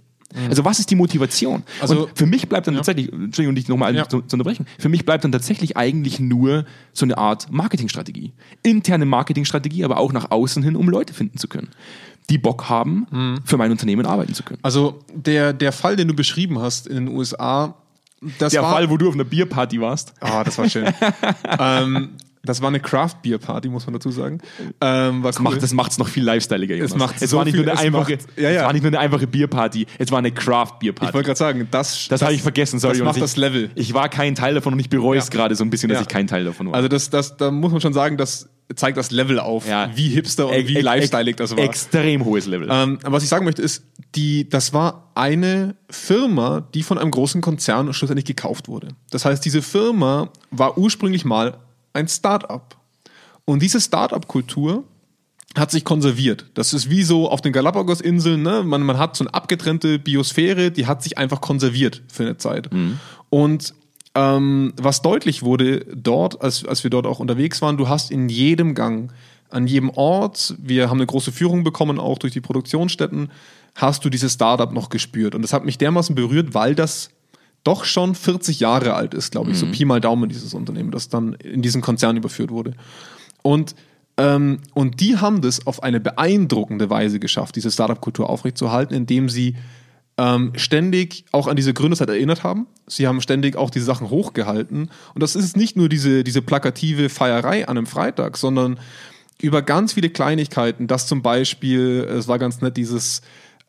Also was ist die Motivation? Also- und für mich bleibt dann tatsächlich, Entschuldigung, dich nochmal Ja. zu, zu unterbrechen, für mich bleibt dann tatsächlich eigentlich nur so eine Art Marketingstrategie. Interne Marketingstrategie, aber auch nach außen hin, um Leute finden zu können, die Bock haben, Mhm. für mein Unternehmen arbeiten zu können. Also der, der Fall, den du beschrieben hast in den USA, das Der war... Fall, wo du auf einer Bierparty warst. Ah, das war schön. ähm, das war eine Craft-Bier-Party, muss man dazu sagen. Ähm, war cool. Macht, das macht's noch viel lifestyleiger. Jonas. macht's es so war nicht viel- nur eine es einfache, macht- ja, ja. es war nicht nur eine einfache Bierparty, es war eine Craft-Bierparty. ich wollte gerade sagen, das, Das habe ich vergessen, sorry. Das macht das Level. Ich, ich war kein Teil davon und ich bereue es Ja. gerade so ein bisschen, dass ich kein Teil davon war. Also das, das, da muss man schon sagen, das zeigt das Level auf, wie hipster und Ex- wie lifestyleig das war. Extrem hohes Level. Ähm, was ich sagen möchte, ist, die, das war eine Firma, die von einem großen Konzern schlussendlich gekauft wurde. Das heißt, diese Firma war ursprünglich mal ein Start-up. Und diese Start-up-Kultur hat sich konserviert. Das ist wie so auf den Galapagos-Inseln, ne? man, man hat so eine abgetrennte Biosphäre, die hat sich einfach konserviert für eine Zeit. Und ähm, was deutlich wurde dort, als, als wir dort auch unterwegs waren, du hast in jedem Gang, an jedem Ort, wir haben eine große Führung bekommen, auch durch die Produktionsstätten, hast du dieses Startup noch gespürt. Und das hat mich dermaßen berührt, weil das doch schon 40 Jahre alt ist, glaube ich, so Pi mal Daumen dieses Unternehmen, das dann in diesen Konzern überführt wurde. Und, ähm, und die haben das auf eine beeindruckende Weise geschafft, diese Startup-Kultur aufrechtzuerhalten, indem sie ähm, ständig auch an diese Gründerzeit erinnert haben. Sie haben ständig auch diese Sachen hochgehalten. Und das ist nicht nur diese, diese plakative Feierei an einem Freitag, sondern über ganz viele Kleinigkeiten, dass zum Beispiel, es war ganz nett, dieses,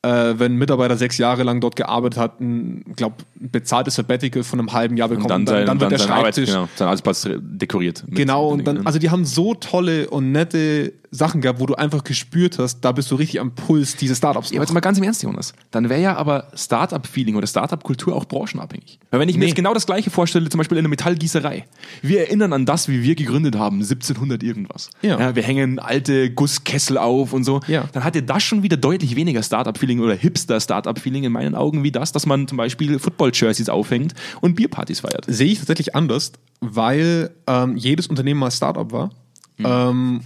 äh, wenn ein Mitarbeiter sechs Jahre lang dort gearbeitet hat, ein, glaub, bezahltes Sabbatical von einem halben Jahr bekommt, dann, sein, dann wird der sein Arbeit- Schreibtisch genau, sein Arbeitsplatz dekoriert. Genau, und dann, also die haben so tolle und nette Sachen gehabt, wo du einfach gespürt hast, da bist du richtig am Puls dieses Startups. Ja, aber jetzt mal ganz im Ernst, Jonas. Dann wäre ja aber Startup-Feeling oder Startup-Kultur auch branchenabhängig. Weil wenn ich mir Nee. jetzt genau das Gleiche vorstelle, zum Beispiel in einer Metallgießerei. Wir erinnern an das, wie wir gegründet haben, 1700 irgendwas. Ja. wir hängen alte Gusskessel auf und so. Ja. Dann hatte das schon wieder deutlich weniger Startup-Feeling oder Hipster-Startup-Feeling in meinen Augen wie das, dass man zum Beispiel Football-Jerseys aufhängt und Bierpartys feiert. Sehe ich tatsächlich anders, weil ähm, jedes Unternehmen mal Startup war. Ähm,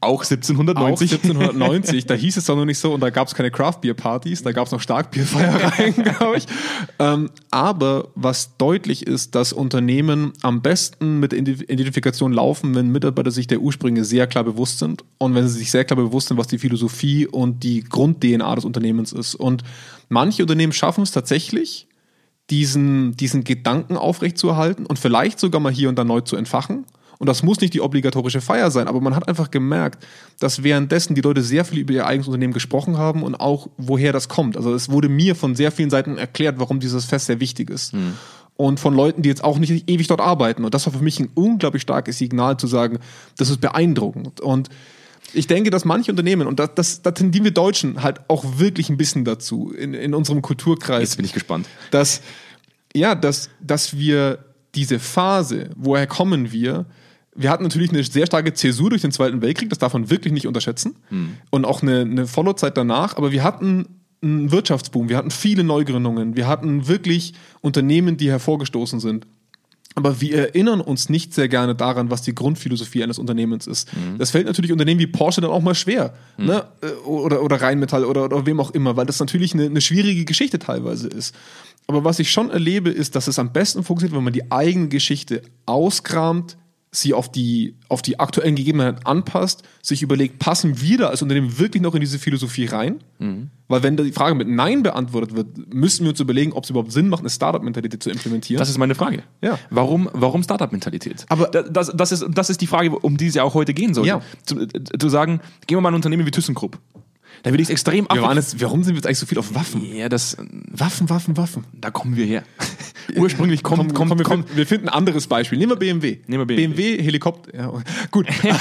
Auch auch 1790. 1790, da hieß es doch noch nicht so und da gab es keine Craft-Bier-Partys, da gab es noch Starkbierfeiereien, glaube ich. Ähm, aber was deutlich ist, dass Unternehmen am besten mit Ident- Identifikation laufen, wenn Mitarbeiter sich der Ursprünge sehr klar bewusst sind und wenn sie sich sehr klar bewusst sind, was die Philosophie und die Grund-DNA des Unternehmens ist. Und manche Unternehmen schaffen es tatsächlich, diesen, diesen Gedanken aufrechtzuerhalten und vielleicht sogar mal hier und da neu zu entfachen. Und das muss nicht die obligatorische Feier sein, aber man hat einfach gemerkt, dass währenddessen die Leute sehr viel über ihr eigenes Unternehmen gesprochen haben und auch woher das kommt. Also es wurde mir von sehr vielen Seiten erklärt, warum dieses Fest sehr wichtig ist. und von Leuten, die jetzt auch nicht ewig dort arbeiten. Und das war für mich ein unglaublich starkes Signal zu sagen, das ist beeindruckend. Und ich denke, dass manche Unternehmen, und das, das, da tendieren wir Deutschen halt auch wirklich ein bisschen dazu, in, in unserem Kulturkreis, Jetzt bin ich gespannt. dass, ja, dass, dass wir diese Phase, woher kommen wir, wir hatten natürlich eine sehr starke Zäsur durch den Zweiten Weltkrieg, das darf man wirklich nicht unterschätzen. Und auch eine, eine Followzeit danach, aber wir hatten einen Wirtschaftsboom, wir hatten viele Neugründungen, wir hatten wirklich Unternehmen, die hervorgestoßen sind. Aber wir erinnern uns nicht sehr gerne daran, was die Grundphilosophie eines Unternehmens ist. Das fällt natürlich Unternehmen wie Porsche dann auch mal schwer. Ne? Äh, Oder, oder Rheinmetall oder, oder wem auch immer, weil das natürlich eine, eine schwierige Geschichte teilweise ist. Aber was ich schon erlebe, ist, dass es am besten funktioniert, wenn man die eigene Geschichte auskramt, sie auf die, auf die aktuellen Gegebenheiten anpasst, sich überlegt, passen wir da als Unternehmen wirklich noch in diese Philosophie rein? Weil wenn die Frage mit Nein beantwortet wird, müssen wir uns überlegen, ob es überhaupt Sinn macht, eine Startup-Mentalität zu implementieren. Das ist meine Frage. Ja. Warum, warum Startup-Mentalität? Aber- Da- das, das, ist, das ist die Frage, um die es ja auch heute gehen soll. Ja. Zu, zu sagen, gehen wir mal ein Unternehmen wie ThyssenKrupp. Da würde ich es extrem jetzt, warum sind wir jetzt eigentlich so viel auf Waffen? Ja, das, Waffen, Waffen, Waffen. da kommen wir her. Ursprünglich kommt, Komm, kommt, komm, wir, kommt, Finden, wir finden ein anderes Beispiel. Nehmen wir BMW. Nehmen wir BMW. BMW, Helikopter. Ja, gut. Nehmen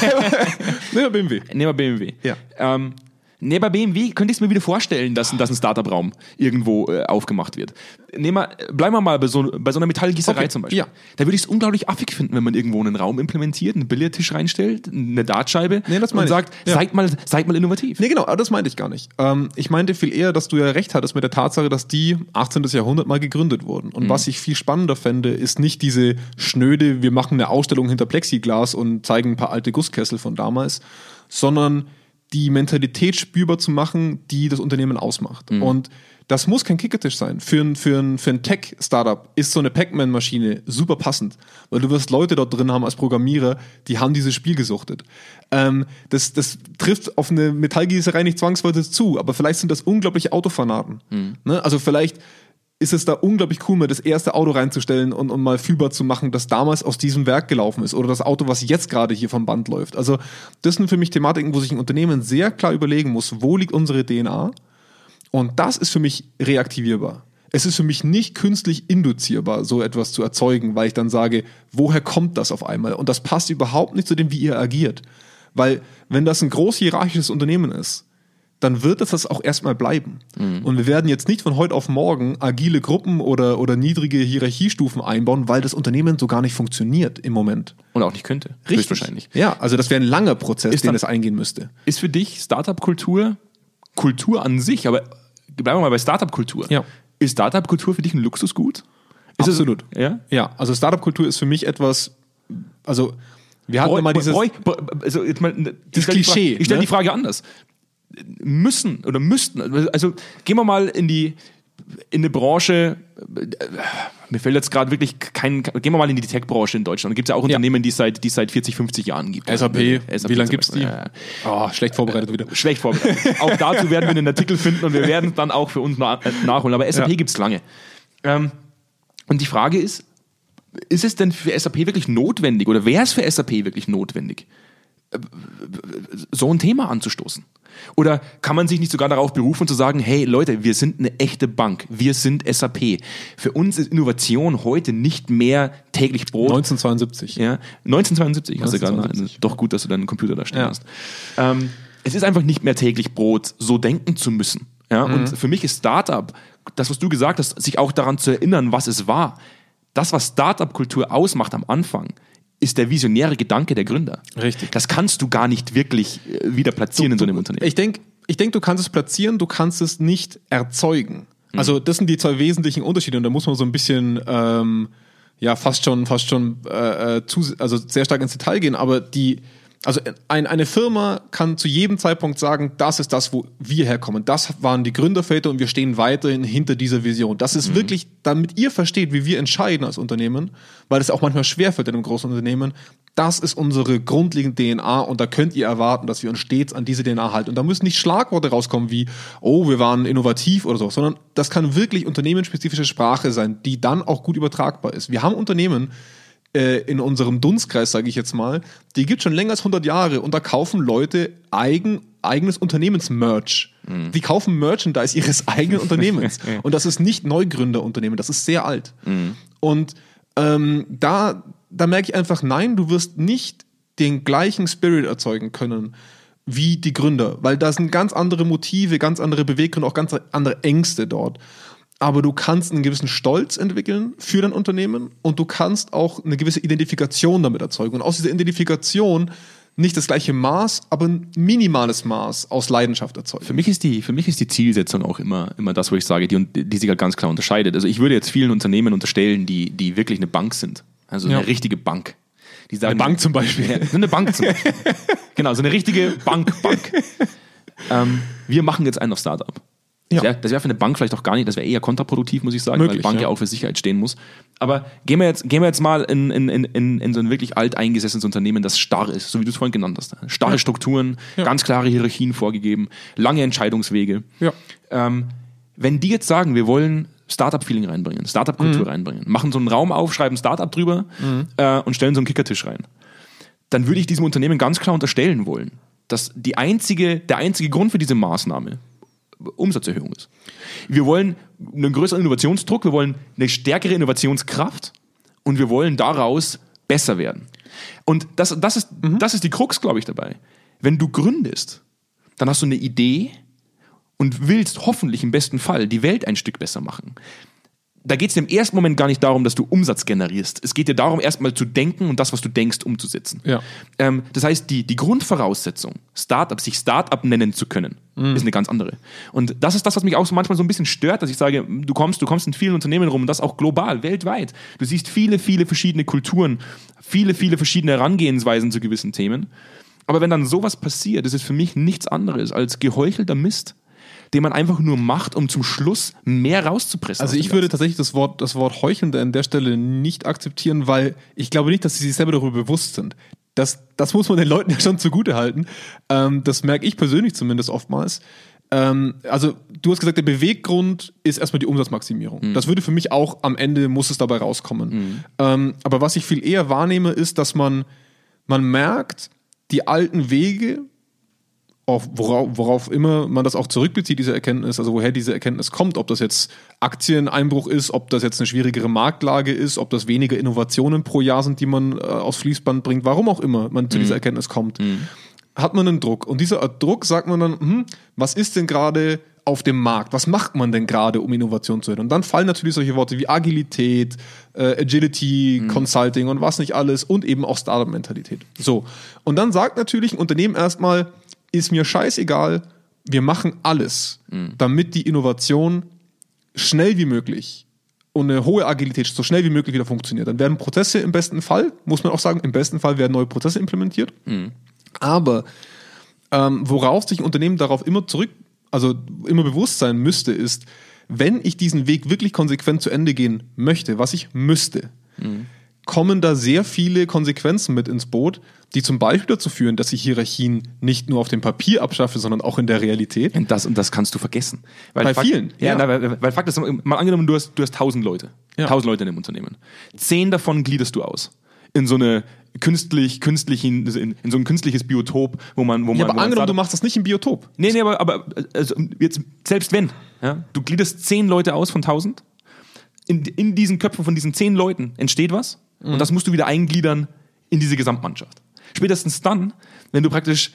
wir BMW. Nehmen wir BMW. Ja. Ähm, nee, bei BMW könnte ich es mir wieder vorstellen, dass, dass ein Startup-Raum irgendwo äh, aufgemacht wird. Nehmen wir, bleiben wir mal bei so, bei so einer Metallgießerei Okay, zum Beispiel. ja. Da würde ich es unglaublich affig finden, wenn man irgendwo einen Raum implementiert, einen Billardtisch reinstellt, eine Dartscheibe Nee, das und sagt, Ja. seid, mal, seid mal innovativ. Nee, genau, aber das meinte ich gar nicht. Ähm, ich meinte viel eher, dass du ja recht hattest mit der Tatsache, dass die 18. Jahrhundert mal gegründet wurden. Und was ich viel spannender fände, ist nicht diese schnöde, wir machen eine Ausstellung hinter Plexiglas und zeigen ein paar alte Gusskessel von damals, sondern die Mentalität spürbar zu machen, die das Unternehmen ausmacht. Und das muss kein Kickertisch sein. Für ein, für ein, für ein Tech-Startup ist so eine Pac-Man-Maschine super passend, weil du wirst Leute dort drin haben als Programmierer, die haben dieses Spiel gesuchtet. Ähm, das, das trifft auf eine Metallgießerei nicht zwangsweise zu, aber vielleicht sind das unglaubliche Autofanaten. Ne? Also vielleicht ist es da unglaublich cool, mal das erste Auto reinzustellen und, und mal fühlbar zu machen, das damals aus diesem Werk gelaufen ist oder das Auto, was jetzt gerade hier vom Band läuft. Also das sind für mich Thematiken, wo sich ein Unternehmen sehr klar überlegen muss, wo liegt unsere DNA und das ist für mich reaktivierbar. Es ist für mich nicht künstlich induzierbar, so etwas zu erzeugen, weil ich dann sage, woher kommt das auf einmal? Und das passt überhaupt nicht zu dem, wie ihr agiert. Weil wenn das ein groß hierarchisches Unternehmen ist, dann wird es das auch erstmal bleiben. Und wir werden jetzt nicht von heute auf morgen agile Gruppen oder, oder niedrige Hierarchiestufen einbauen, weil das Unternehmen so gar nicht funktioniert im Moment. Und auch nicht könnte. Höchstwahrscheinlich. Ja, also das wäre ein langer Prozess, Ist den dann- es eingehen müsste. Ist für dich Startup-Kultur Kultur an sich, aber bleiben wir mal bei Startup-Kultur. Ja. Ist Startup-Kultur für dich ein Luxusgut? Ist es- Absolut. ja? Ja, also Startup-Kultur ist für mich etwas, also wir hatten Bräu- immer dieses, Bräu- also jetzt mal, Fra- Klischee, Ich stelle ne? die Frage anders. Müssen oder müssten, also gehen wir mal in die in eine Branche, äh, mir fällt jetzt gerade wirklich kein, gehen wir mal in die Tech-Branche in Deutschland. Da gibt es ja auch Unternehmen, die es seit, die es seit 40, 50 Jahren gibt. SAP, wie lange zum gibt's die? Ja, ja. oh, schlecht vorbereitet wieder. Schlecht vorbereitet. auch dazu werden wir einen Artikel finden und wir werden es dann auch für uns äh, nachholen. Aber SAP Ja. gibt's lange. Ähm, und die Frage ist, ist es denn für SAP wirklich notwendig oder wäre es für SAP wirklich notwendig, äh, so ein Thema anzustoßen? Oder kann man sich nicht sogar darauf berufen zu sagen, hey Leute, wir sind eine echte Bank, wir sind SAP. Für uns ist Innovation heute nicht mehr täglich Brot. 1972. Ja, 1972 hast du gerade. 1972. Doch gut, dass du deinen Computer da stehen Ja. hast. Ähm, es ist einfach nicht mehr täglich Brot, so denken zu müssen. Ja, Mhm. und für mich ist Startup, das, was du gesagt hast, sich auch daran zu erinnern, was es war. Das, was Startup-Kultur ausmacht am Anfang, ist der visionäre Gedanke der Gründer. Richtig. Das kannst du gar nicht wirklich äh, wieder platzieren in so einem Unternehmen. Ich denke, ich denk, du kannst es platzieren, du kannst es nicht erzeugen. Also das sind die zwei wesentlichen Unterschiede und da muss man so ein bisschen ähm, ja fast schon fast schon äh, äh, zu, also sehr stark ins Detail gehen, aber die also ein, eine Firma kann zu jedem Zeitpunkt sagen, das ist das, wo wir herkommen. Das waren die Gründerväter und wir stehen weiterhin hinter dieser Vision. Das ist wirklich, damit ihr versteht, wie wir entscheiden als Unternehmen, weil es auch manchmal schwerfällt in einem großen Unternehmen, das ist unsere grundlegende DNA und da könnt ihr erwarten, dass wir uns stets an diese DNA halten. Und da müssen nicht Schlagworte rauskommen wie, oh, wir waren innovativ oder so, sondern das kann wirklich unternehmensspezifische Sprache sein, die dann auch gut übertragbar ist. Wir haben Unternehmen, äh, in unserem Dunstkreis, sage ich jetzt mal, die gibt schon länger als 100 Jahre und da kaufen Leute eigen eigenes Unternehmensmerch. Mhm. Die kaufen Merchandise ihres eigenen Unternehmens. Und das ist nicht Neugründerunternehmen, das ist sehr alt. Mhm. Und ähm, da, da merke ich einfach, nein, du wirst nicht den gleichen Spirit erzeugen können wie die Gründer, weil da sind ganz andere Motive, ganz andere Beweggründe, auch ganz andere Ängste dort. Aber du kannst einen gewissen Stolz entwickeln für dein Unternehmen und du kannst auch eine gewisse Identifikation damit erzeugen. Und aus dieser Identifikation nicht das gleiche Maß, aber ein minimales Maß aus Leidenschaft erzeugen. Für mich ist die, für mich ist die Zielsetzung auch immer, immer das, wo ich sage, die, die sich halt ganz klar unterscheidet. Also ich würde jetzt vielen Unternehmen unterstellen, die, die wirklich eine Bank sind. Also Ja. eine richtige Bank. Die sagen, Eine Bank zum Beispiel. Ja, eine Bank zum Beispiel. genau, so eine richtige Bank, Bank. ähm, wir machen jetzt einen auf Startup. Ja. Das wäre für eine Bank vielleicht auch gar nicht, das wäre eher kontraproduktiv, muss ich sagen, weil Möglich, die Bank ja. ja. auch für Sicherheit stehen muss. Aber gehen wir jetzt, gehen wir jetzt mal in, in, in, in, so ein wirklich alteingesessenes Unternehmen, das starr ist, so wie du es vorhin genannt hast. Starre Ja. Strukturen, ganz klare Hierarchien vorgegeben, lange Entscheidungswege. Ähm, wenn die jetzt sagen, wir wollen Startup-Feeling reinbringen, Startup-Kultur reinbringen, machen so einen Raum auf, schreiben Startup drüber äh, und stellen so einen Kickertisch rein, dann würde ich diesem Unternehmen ganz klar unterstellen wollen, dass die einzige, der einzige Grund für diese Maßnahme Umsatzerhöhung ist. Wir wollen einen größeren Innovationsdruck, wir wollen eine stärkere Innovationskraft und wir wollen daraus besser werden. Und das, das, ist, das ist die Krux, glaube ich, dabei. Wenn du gründest, dann hast du eine Idee und willst hoffentlich im besten Fall die Welt ein Stück besser machen. Da geht es im ersten Moment gar nicht darum, dass du Umsatz generierst. Es geht dir darum, erstmal zu denken und das, was du denkst, umzusetzen. Ja. Ähm, das heißt, die, die Grundvoraussetzung, Startup, sich Startup nennen zu können, ist eine ganz andere. Und das ist das, was mich auch so manchmal so ein bisschen stört, dass ich sage, du kommst, du kommst in vielen Unternehmen rum und das auch global, weltweit. Du siehst viele, viele verschiedene Kulturen, viele, viele verschiedene Herangehensweisen zu gewissen Themen. Aber wenn dann sowas passiert, ist es für mich nichts anderes als geheuchelter Mist, den man einfach nur macht, um zum Schluss mehr rauszupressen. Also ich würde tatsächlich das Wort, das Wort Heuchelnde an der Stelle nicht akzeptieren, weil ich glaube nicht, dass sie sich selber darüber bewusst sind. Das, das muss man den Leuten ja schon zugute halten. Ähm, das merke ich persönlich zumindest oftmals. Ähm, also du hast gesagt, der Beweggrund ist erstmal die Umsatzmaximierung. Das würde für mich auch am Ende muss es dabei rauskommen. Ähm, aber was ich viel eher wahrnehme, ist, dass man, man merkt, die alten Wege, auf worauf, worauf immer man das auch zurückbezieht, diese Erkenntnis, also woher diese Erkenntnis kommt, ob das jetzt Aktieneinbruch ist, ob das jetzt eine schwierigere Marktlage ist, ob das weniger Innovationen pro Jahr sind, die man äh, aufs Fließband bringt, warum auch immer man zu dieser Erkenntnis kommt, hat man einen Druck. Und dieser Druck sagt man dann, hm, was ist denn gerade auf dem Markt? Was macht man denn gerade, um Innovation zu hören? Und dann fallen natürlich solche Worte wie Agilität, äh, Agility, Consulting und was nicht alles und eben auch Startup-Mentalität. So. Und dann sagt natürlich ein Unternehmen erstmal, ist mir scheißegal, wir machen alles, damit die Innovation schnell wie möglich und eine hohe Agilität so schnell wie möglich wieder funktioniert. Dann werden Prozesse im besten Fall, muss man auch sagen, im besten Fall werden neue Prozesse implementiert. Aber ähm, worauf sich ein Unternehmen darauf immer zurück, also immer bewusst sein müsste, ist, wenn ich diesen Weg wirklich konsequent zu Ende gehen möchte, was ich müsste, kommen da sehr viele Konsequenzen mit ins Boot, die zum Beispiel dazu führen, dass ich Hierarchien nicht nur auf dem Papier abschaffe, sondern auch in der Realität. Und das, und das kannst du vergessen. Weil Bei Fakt, vielen, Ja, ja. na, weil, weil Fakt ist, mal angenommen, du hast, du hast 1000 Leute. Ja. 1000 Leute in dem Unternehmen. Zehn davon gliederst du aus. In so eine künstlich, künstlichen, in, in so ein künstliches Biotop, wo man, wo man. Ja, aber wo man angenommen, du Startup- machst das nicht im Biotop. Nee, nee, aber, aber also jetzt, selbst wenn, ja, du gliederst zehn Leute aus von 1000, in, in diesen Köpfen von diesen zehn Leuten entsteht was und das musst du wieder eingliedern in diese Gesamtmannschaft. Spätestens dann, wenn du praktisch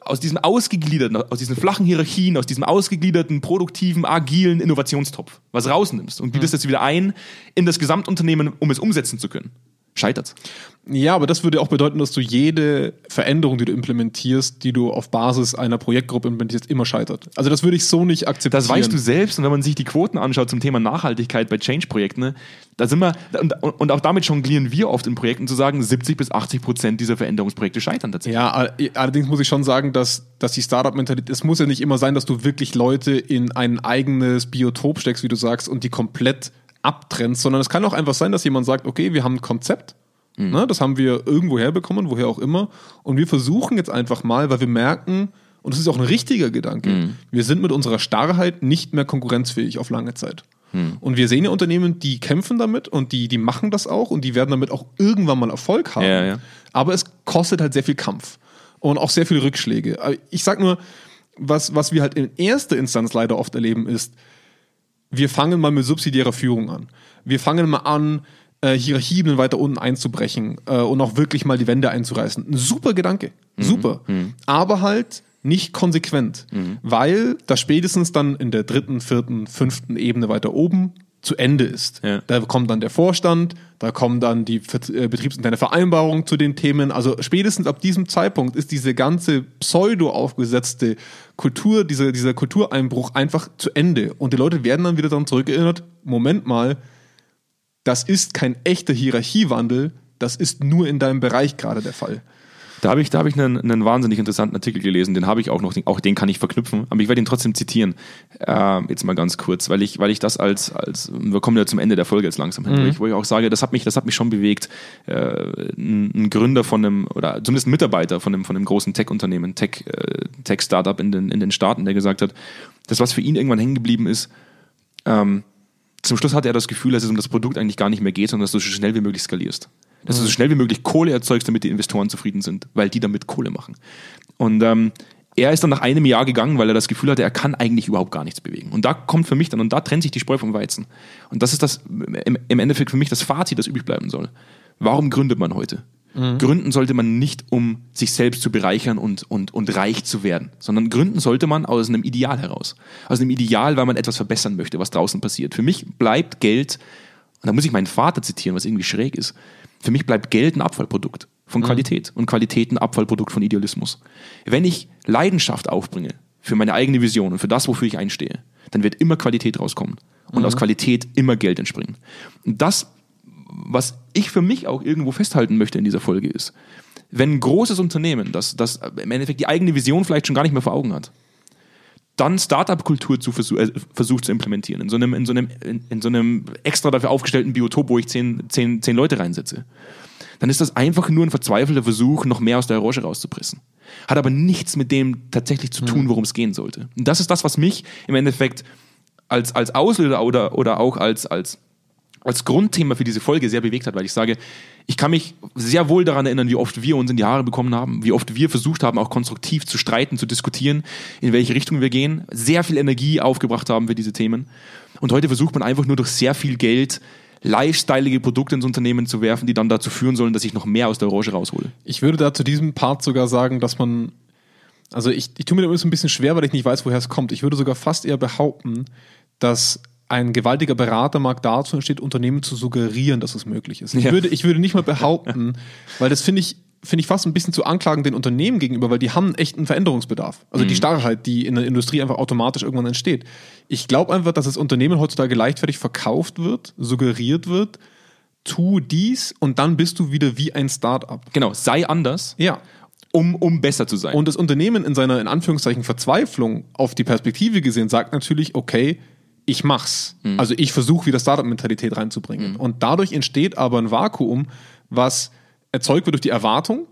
aus diesem ausgegliederten, aus diesen flachen Hierarchien, aus diesem ausgegliederten, produktiven, agilen Innovationstopf was rausnimmst und gliederst das wieder ein in das Gesamtunternehmen, um es umsetzen zu können, scheitert's. Ja, aber das würde auch bedeuten, dass du jede Veränderung, die du implementierst, die du auf Basis einer Projektgruppe implementierst, immer scheitert. Also das würde ich so nicht akzeptieren. Das weißt du selbst und wenn man sich die Quoten anschaut zum Thema Nachhaltigkeit bei Change-Projekten, ne, da sind wir, und, und auch damit jonglieren wir oft in Projekten zu sagen, 70 bis 80 Prozent dieser Veränderungsprojekte scheitern tatsächlich. Ja, all- allerdings muss ich schon sagen, dass, dass die Startup-Mentalität, es muss ja nicht immer sein, dass du wirklich Leute in ein eigenes Biotop steckst, wie du sagst, und die komplett abtrennst, sondern es kann auch einfach sein, dass jemand sagt, okay, wir haben ein Konzept, ne, das haben wir irgendwo herbekommen, woher auch immer, und wir versuchen jetzt einfach mal, weil wir merken, und das ist auch ein richtiger Gedanke, wir sind mit unserer Starrheit nicht mehr konkurrenzfähig auf lange Zeit. Und wir sehen ja Unternehmen, die kämpfen damit und die, die machen das auch und die werden damit auch irgendwann mal Erfolg haben. Ja, ja. Aber es kostet halt sehr viel Kampf. und auch sehr viele Rückschläge. Ich sag nur, was, was wir halt in erster Instanz leider oft erleben, ist, wir fangen mal mit subsidiärer Führung an. Wir fangen mal an, äh, Hierarchien weiter unten einzubrechen äh, und auch wirklich mal die Wände einzureißen. Ein super Gedanke, super. Aber halt nicht konsequent, weil das spätestens dann in der dritten, vierten, fünften Ebene weiter oben zu Ende ist. Ja. Da kommt dann der Vorstand, da kommen dann die äh, betriebsinterne Vereinbarung zu den Themen. Also spätestens ab diesem Zeitpunkt ist diese ganze pseudo aufgesetzte Kultur, dieser, dieser Kultureinbruch einfach zu Ende. Und die Leute werden dann wieder daran zurückerinnert, Moment mal, das ist kein echter Hierarchiewandel, das ist nur in deinem Bereich gerade der Fall. Da habe ich, da habe ich einen, einen wahnsinnig interessanten Artikel gelesen, den habe ich auch noch, den, auch den kann ich verknüpfen, aber ich werde ihn trotzdem zitieren. Ähm, jetzt mal ganz kurz, weil ich, weil ich das als, als, wir kommen ja zum Ende der Folge jetzt langsam hin, ich- wo ich auch sage, das hat mich, das hat mich schon bewegt. Äh, ein, ein Gründer von einem, oder zumindest ein Mitarbeiter von einem, von einem großen Tech-Unternehmen, Tech, äh, Tech-Startup in den, in den Staaten, der gesagt hat, das, was für ihn irgendwann hängen geblieben ist, ähm, zum Schluss hatte er das Gefühl, dass es um das Produkt eigentlich gar nicht mehr geht, sondern dass du so schnell wie möglich skalierst. Dass du so schnell wie möglich Kohle erzeugst, damit die Investoren zufrieden sind, weil die damit Kohle machen. Und ähm, er ist dann nach einem Jahr gegangen, weil er das Gefühl hatte, er kann eigentlich überhaupt gar nichts bewegen. Und da kommt für mich dann, und da trennt sich die Spreu vom Weizen. Und das ist das im, im Endeffekt für mich das Fazit, das übrig bleiben soll. Warum gründet man heute? Gründen sollte man nicht, um sich selbst zu bereichern und, und, und reich zu werden, sondern gründen sollte man aus einem Ideal heraus. Aus einem Ideal, weil man etwas verbessern möchte, was draußen passiert. Für mich bleibt Geld, und da muss ich meinen Vater zitieren, was irgendwie schräg ist, für mich bleibt Geld ein Abfallprodukt von Qualität und Qualität ein Abfallprodukt von Idealismus. Wenn ich Leidenschaft aufbringe für meine eigene Vision und für das, wofür ich einstehe, dann wird immer Qualität rauskommen und aus Qualität immer Geld entspringen. Und das was ich für mich auch irgendwo festhalten möchte in dieser Folge ist, wenn ein großes Unternehmen, das, das im Endeffekt die eigene Vision vielleicht schon gar nicht mehr vor Augen hat, dann Startup-Kultur zu versuch, äh, versucht zu implementieren, in so einem, in so einem, in, in so einem extra dafür aufgestellten Biotop, wo ich zehn, zehn, zehn Leute reinsetze, dann ist das einfach nur ein verzweifelter Versuch, noch mehr aus der Orange rauszupressen. Hat aber nichts mit dem tatsächlich zu tun, worum es gehen sollte. Und das ist das, was mich im Endeffekt als, als Auslöser oder, oder auch als, als als Grundthema für diese Folge sehr bewegt hat, weil ich sage, ich kann mich sehr wohl daran erinnern, wie oft wir uns in die Haare bekommen haben, wie oft wir versucht haben, auch konstruktiv zu streiten, zu diskutieren, in welche Richtung wir gehen, sehr viel Energie aufgebracht haben für diese Themen. Und heute versucht man einfach nur durch sehr viel Geld lifestyleige Produkte ins Unternehmen zu werfen, die dann dazu führen sollen, dass ich noch mehr aus der Orange raushole. Ich würde da zu diesem Part sogar sagen, dass man, also ich, ich tue mir so ein bisschen schwer, weil ich nicht weiß, woher es kommt. Ich würde sogar fast eher behaupten, dass ein gewaltiger Beratermarkt dazu entsteht, Unternehmen zu suggerieren, dass es möglich ist. Ich, Ja. würde, ich würde nicht mal behaupten, weil das finde ich, finde ich fast ein bisschen zu anklagen den Unternehmen gegenüber, weil die haben einen echten Veränderungsbedarf. Also die Starrheit, die in der Industrie einfach automatisch irgendwann entsteht. Ich glaube einfach, dass das Unternehmen heutzutage leichtfertig verkauft wird, suggeriert wird, tu dies und dann bist du wieder wie ein Start-up. Genau, sei anders, Ja. um, um besser zu sein. Und das Unternehmen in seiner, in Anführungszeichen, Verzweiflung auf die Perspektive gesehen, sagt natürlich, okay, ich mach's. Also ich versuche wieder Startup-Mentalität reinzubringen. Und dadurch entsteht aber ein Vakuum, was erzeugt wird durch die Erwartung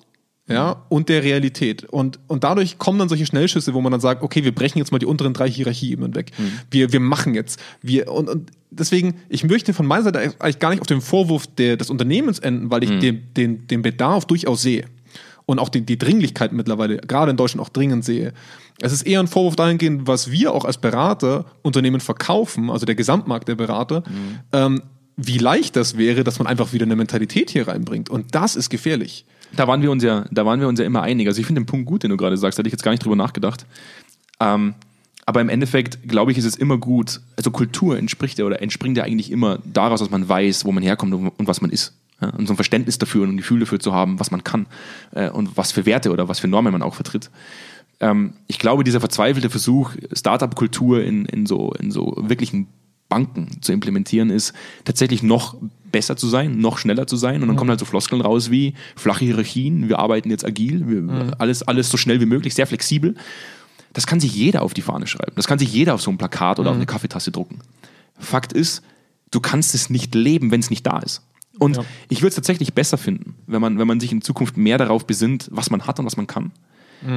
ja, und der Realität. Und, und dadurch kommen dann solche Schnellschüsse, wo man dann sagt, okay, wir brechen jetzt mal die unteren drei Hierarchieebenen weg. Wir, wir machen jetzt. Wir, und, und deswegen, ich möchte von meiner Seite eigentlich gar nicht auf den Vorwurf der, des Unternehmens enden, weil ich den, den, den Bedarf durchaus sehe und auch die, die Dringlichkeit mittlerweile, gerade in Deutschland auch dringend sehe. Es ist eher ein Vorwurf dahingehend, was wir auch als Berater Unternehmen verkaufen, also der Gesamtmarkt der Berater, ähm, wie leicht das wäre, dass man einfach wieder eine Mentalität hier reinbringt. Und das ist gefährlich. Da waren wir uns ja, da waren wir uns ja immer einig. Also ich finde den Punkt gut, den du gerade sagst, da hätte ich jetzt gar nicht drüber nachgedacht. Ähm, aber im Endeffekt, glaube ich, ist es immer gut, also Kultur entspricht ja oder entspringt ja eigentlich immer daraus, dass man weiß, wo man herkommt und was man ist. Ja? Und so ein Verständnis dafür und ein Gefühl dafür zu haben, was man kann äh, und was für Werte oder was für Normen man auch vertritt. Ähm, ich glaube, dieser verzweifelte Versuch, Startup-Kultur in, in, so, in so wirklichen Banken zu implementieren, ist tatsächlich noch besser zu sein, noch schneller zu sein. Und dann kommen halt so Floskeln raus wie flache Hierarchien, wir arbeiten jetzt agil, wir, alles, alles so schnell wie möglich, sehr flexibel. Das kann sich jeder auf die Fahne schreiben. Das kann sich jeder auf so ein Plakat oder auf eine Kaffeetasse drucken. Fakt ist, du kannst es nicht leben, wenn es nicht da ist. Und Ja. ich würde es tatsächlich besser finden, wenn man, wenn man sich in Zukunft mehr darauf besinnt, was man hat und was man kann,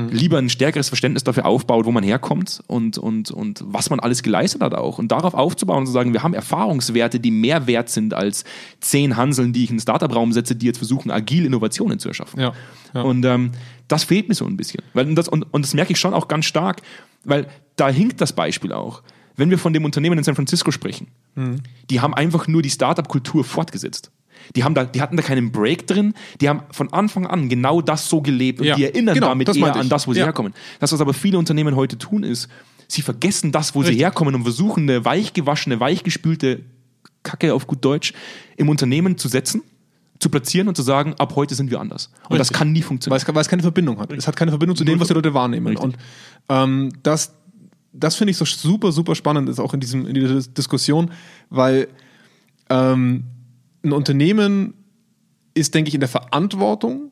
lieber ein stärkeres Verständnis dafür aufbaut, wo man herkommt und, und, und was man alles geleistet hat auch. Und darauf aufzubauen und zu sagen, wir haben Erfahrungswerte, die mehr wert sind als zehn Hanseln, die ich in den Startup-Raum setze, die jetzt versuchen, agil Innovationen zu erschaffen. Ja, ja. Und ähm, das fehlt mir so ein bisschen. Weil das, und, und das merke ich schon auch ganz stark, weil da hinkt das Beispiel auch. Wenn wir von dem Unternehmen in San Francisco sprechen, die haben einfach nur die Startup-Kultur fortgesetzt. Die, haben da, die hatten da keinen Break drin, die haben von Anfang an genau das so gelebt und Ja, die erinnern genau, damit das eher an das, wo sie Ja. herkommen. Das, was aber viele Unternehmen heute tun, ist, sie vergessen das, wo sie Richtig. herkommen und versuchen, eine weichgewaschene, weichgespülte Kacke auf gut Deutsch im Unternehmen zu setzen, zu platzieren und zu sagen, ab heute sind wir anders. Und das Richtig. kann nie weil funktionieren. es, weil es keine Verbindung hat. Es hat keine Verbindung zu dem, was die Leute wahrnehmen. Richtig. Und ähm, das, das finde ich so super, super spannend, ist auch in, diesem, in dieser Dis- Diskussion, weil ähm, ein Unternehmen ist, denke ich, in der Verantwortung,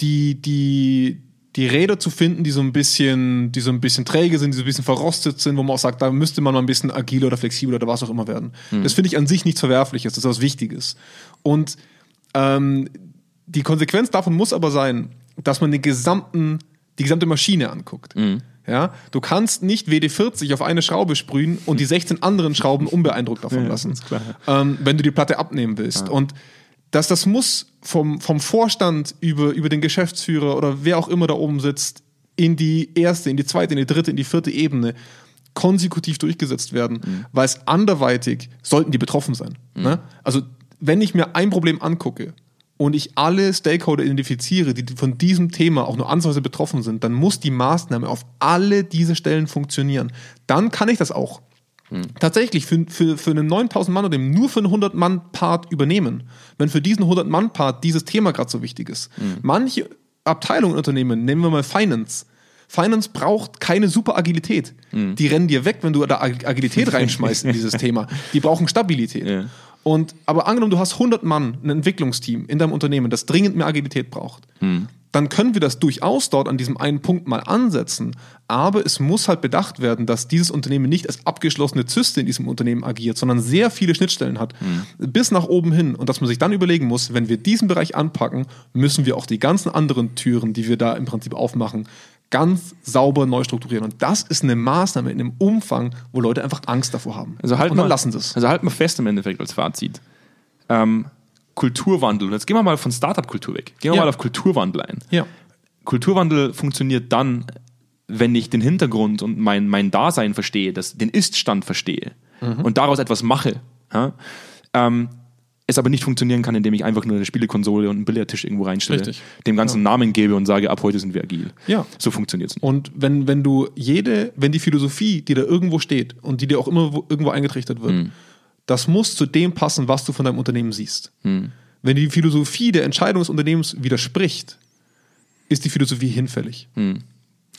die, die, die Räder zu finden, die so ein bisschen, die so ein bisschen träge sind, die so ein bisschen verrostet sind, wo man auch sagt, da müsste man mal ein bisschen agiler oder flexibler oder was auch immer werden. Das finde ich an sich nichts Verwerfliches, das ist was Wichtiges. Und ähm, die Konsequenz davon muss aber sein, dass man den gesamten, die gesamte Maschine anguckt. Ja, du kannst nicht WD-40 auf eine Schraube sprühen und die 16 anderen Schrauben unbeeindruckt davon Ja, lassen, klar. ähm, wenn du die Platte abnehmen willst. Und das, das muss vom, vom Vorstand über, über den Geschäftsführer oder wer auch immer da oben sitzt, in die erste, in die zweite, in die dritte, in die vierte Ebene konsekutiv durchgesetzt werden, weil es anderweitig sollten die betroffen sein. Ne? Also wenn ich mir ein Problem angucke und ich alle Stakeholder identifiziere, die von diesem Thema auch nur ansatzweise betroffen sind, dann muss die Maßnahme auf alle diese Stellen funktionieren. Dann kann ich das auch tatsächlich für, für, für einen 9000 Mann oder nur für einen 100 Mann Part übernehmen, wenn für diesen 100 Mann Part dieses Thema gerade so wichtig ist. Manche Abteilungen Unternehmen, nehmen wir mal Finance. Finance braucht keine super Agilität. Die rennen dir weg, wenn du da Ag- Agilität reinschmeißt in dieses Thema. Die brauchen Stabilität. Ja. Und, aber angenommen, du hast 100 Mann, ein Entwicklungsteam in deinem Unternehmen, das dringend mehr Agilität braucht, dann können wir das durchaus dort an diesem einen Punkt mal ansetzen. Aber es muss halt bedacht werden, dass dieses Unternehmen nicht als abgeschlossene Zyste in diesem Unternehmen agiert, sondern sehr viele Schnittstellen hat, bis nach oben hin. Und dass man sich dann überlegen muss, wenn wir diesen Bereich anpacken, müssen wir auch die ganzen anderen Türen, die wir da im Prinzip aufmachen, ganz sauber neu strukturieren. Und das ist eine Maßnahme in einem Umfang, wo Leute einfach Angst davor haben. Also halt Und mal, dann lassen sie es. Also halt mal fest im Endeffekt als Fazit. Ähm, Kulturwandel. Und jetzt gehen wir mal von Startup-Kultur weg. Gehen wir Ja. mal auf Kulturwandel ein. Ja. Kulturwandel funktioniert dann, wenn ich den Hintergrund und mein, mein Dasein verstehe, das, den Ist-Stand verstehe und daraus etwas mache. Ja? Ähm, es aber nicht funktionieren kann, indem ich einfach nur eine Spielekonsole und einen Billardtisch irgendwo reinstelle, Richtig. dem ganzen Namen gebe und sage, ab heute sind wir agil. Ja. So funktioniert es nicht. Und wenn, wenn du jede, wenn die Philosophie, die da irgendwo steht und die dir auch immer wo- irgendwo eingetrichtert wird, das muss zu dem passen, was du von deinem Unternehmen siehst. Wenn die Philosophie der Entscheidung des Unternehmens widerspricht, ist die Philosophie hinfällig.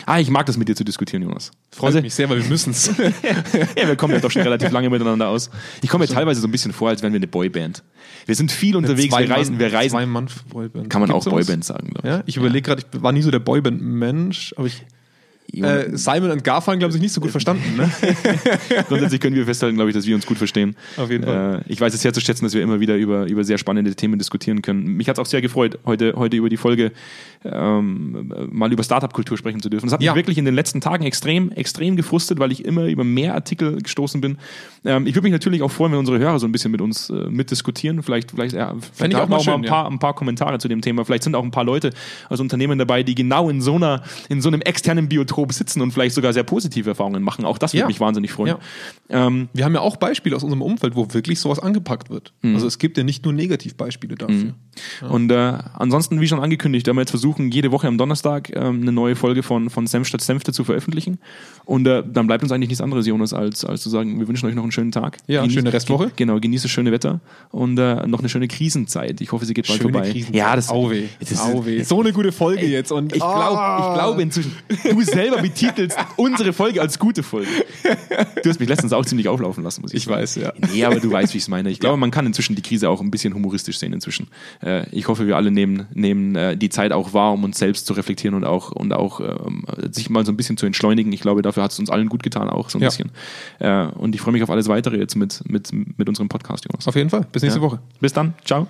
Ah, ich mag das mit dir zu diskutieren, Jonas. Freut Also- mich sehr, weil wir müssen es. Ja, wir kommen ja doch schon relativ lange miteinander aus. Ich komme mir teilweise so ein bisschen vor, als wären wir eine Boyband. Wir sind viel unterwegs, wir reisen, wir reisen. Zwei Mann Boyband. Kann man Gibt's auch sowas? Boyband sagen, glaube ich. Ja, ich überlege gerade, ich war nie so der Boyband-Mensch, aber ich. Äh, Simon und Garfunkel haben sich nicht so gut verstanden. Ne? Grundsätzlich können wir festhalten, glaube ich, dass wir uns gut verstehen. Auf jeden Fall. Äh, ich weiß es sehr zu schätzen, dass wir immer wieder über, über sehr spannende Themen diskutieren können. Mich hat es auch sehr gefreut, heute, heute über die Folge ähm, mal über Startup-Kultur sprechen zu dürfen. Das hat Ja. mich wirklich in den letzten Tagen extrem, extrem gefrustet, weil ich immer über mehr Artikel gestoßen bin. Ähm, ich würde mich natürlich auch freuen, wenn unsere Hörer so ein bisschen mit uns äh, mitdiskutieren. Vielleicht, vielleicht, ja, vielleicht ich auch haben mal wir auch mal schön, ein paar, ein paar Kommentare zu dem Thema. Vielleicht sind auch ein paar Leute aus Unternehmen dabei, die genau in so einer, in so einem externen Biotop sitzen und vielleicht sogar sehr positive Erfahrungen machen. Auch das würde Ja. mich wahnsinnig freuen. Ja. Ähm, Wir haben ja auch Beispiele aus unserem Umfeld, wo wirklich sowas angepackt wird. Mhm. Also es gibt ja nicht nur Negativbeispiele dafür. Und äh, ansonsten, wie schon angekündigt, werden wir jetzt versuchen, jede Woche am Donnerstag ähm, eine neue Folge von, von Senf statt Senfte zu veröffentlichen. Und äh, dann bleibt uns eigentlich nichts anderes, Jonas, als, als zu sagen, wir wünschen euch noch einen schönen Tag. Ja, schöne Restwoche. Ge genau, genießt das schöne Wetter und äh, noch eine schöne Krisenzeit. Ich hoffe, sie geht bald vorbei. Krisenzeit. Ja, das, Au weh. das ist, Au weh. So eine gute Folge jetzt. Und Ich glaube Ah. ich glaube inzwischen, du selber betitelst unsere Folge als gute Folge. Du hast mich letztens auch ziemlich auflaufen lassen, muss ich, Ich sagen. weiß, ja. Nee, aber du weißt, wie ich es meine. Ich glaube, man kann inzwischen die Krise auch ein bisschen humoristisch sehen inzwischen. Äh, ich hoffe, wir alle nehmen, nehmen äh, die Zeit auch wahr, um uns selbst zu reflektieren und auch, und auch ähm, sich mal so ein bisschen zu entschleunigen. Ich glaube, dafür hat es uns allen gut getan, auch so ein Ja. bisschen. Äh, und ich freue mich auf alles weitere jetzt mit, mit, mit unserem Podcast, Jonas. Auf jeden Fall. Bis nächste Ja. Woche. Bis dann. Ciao.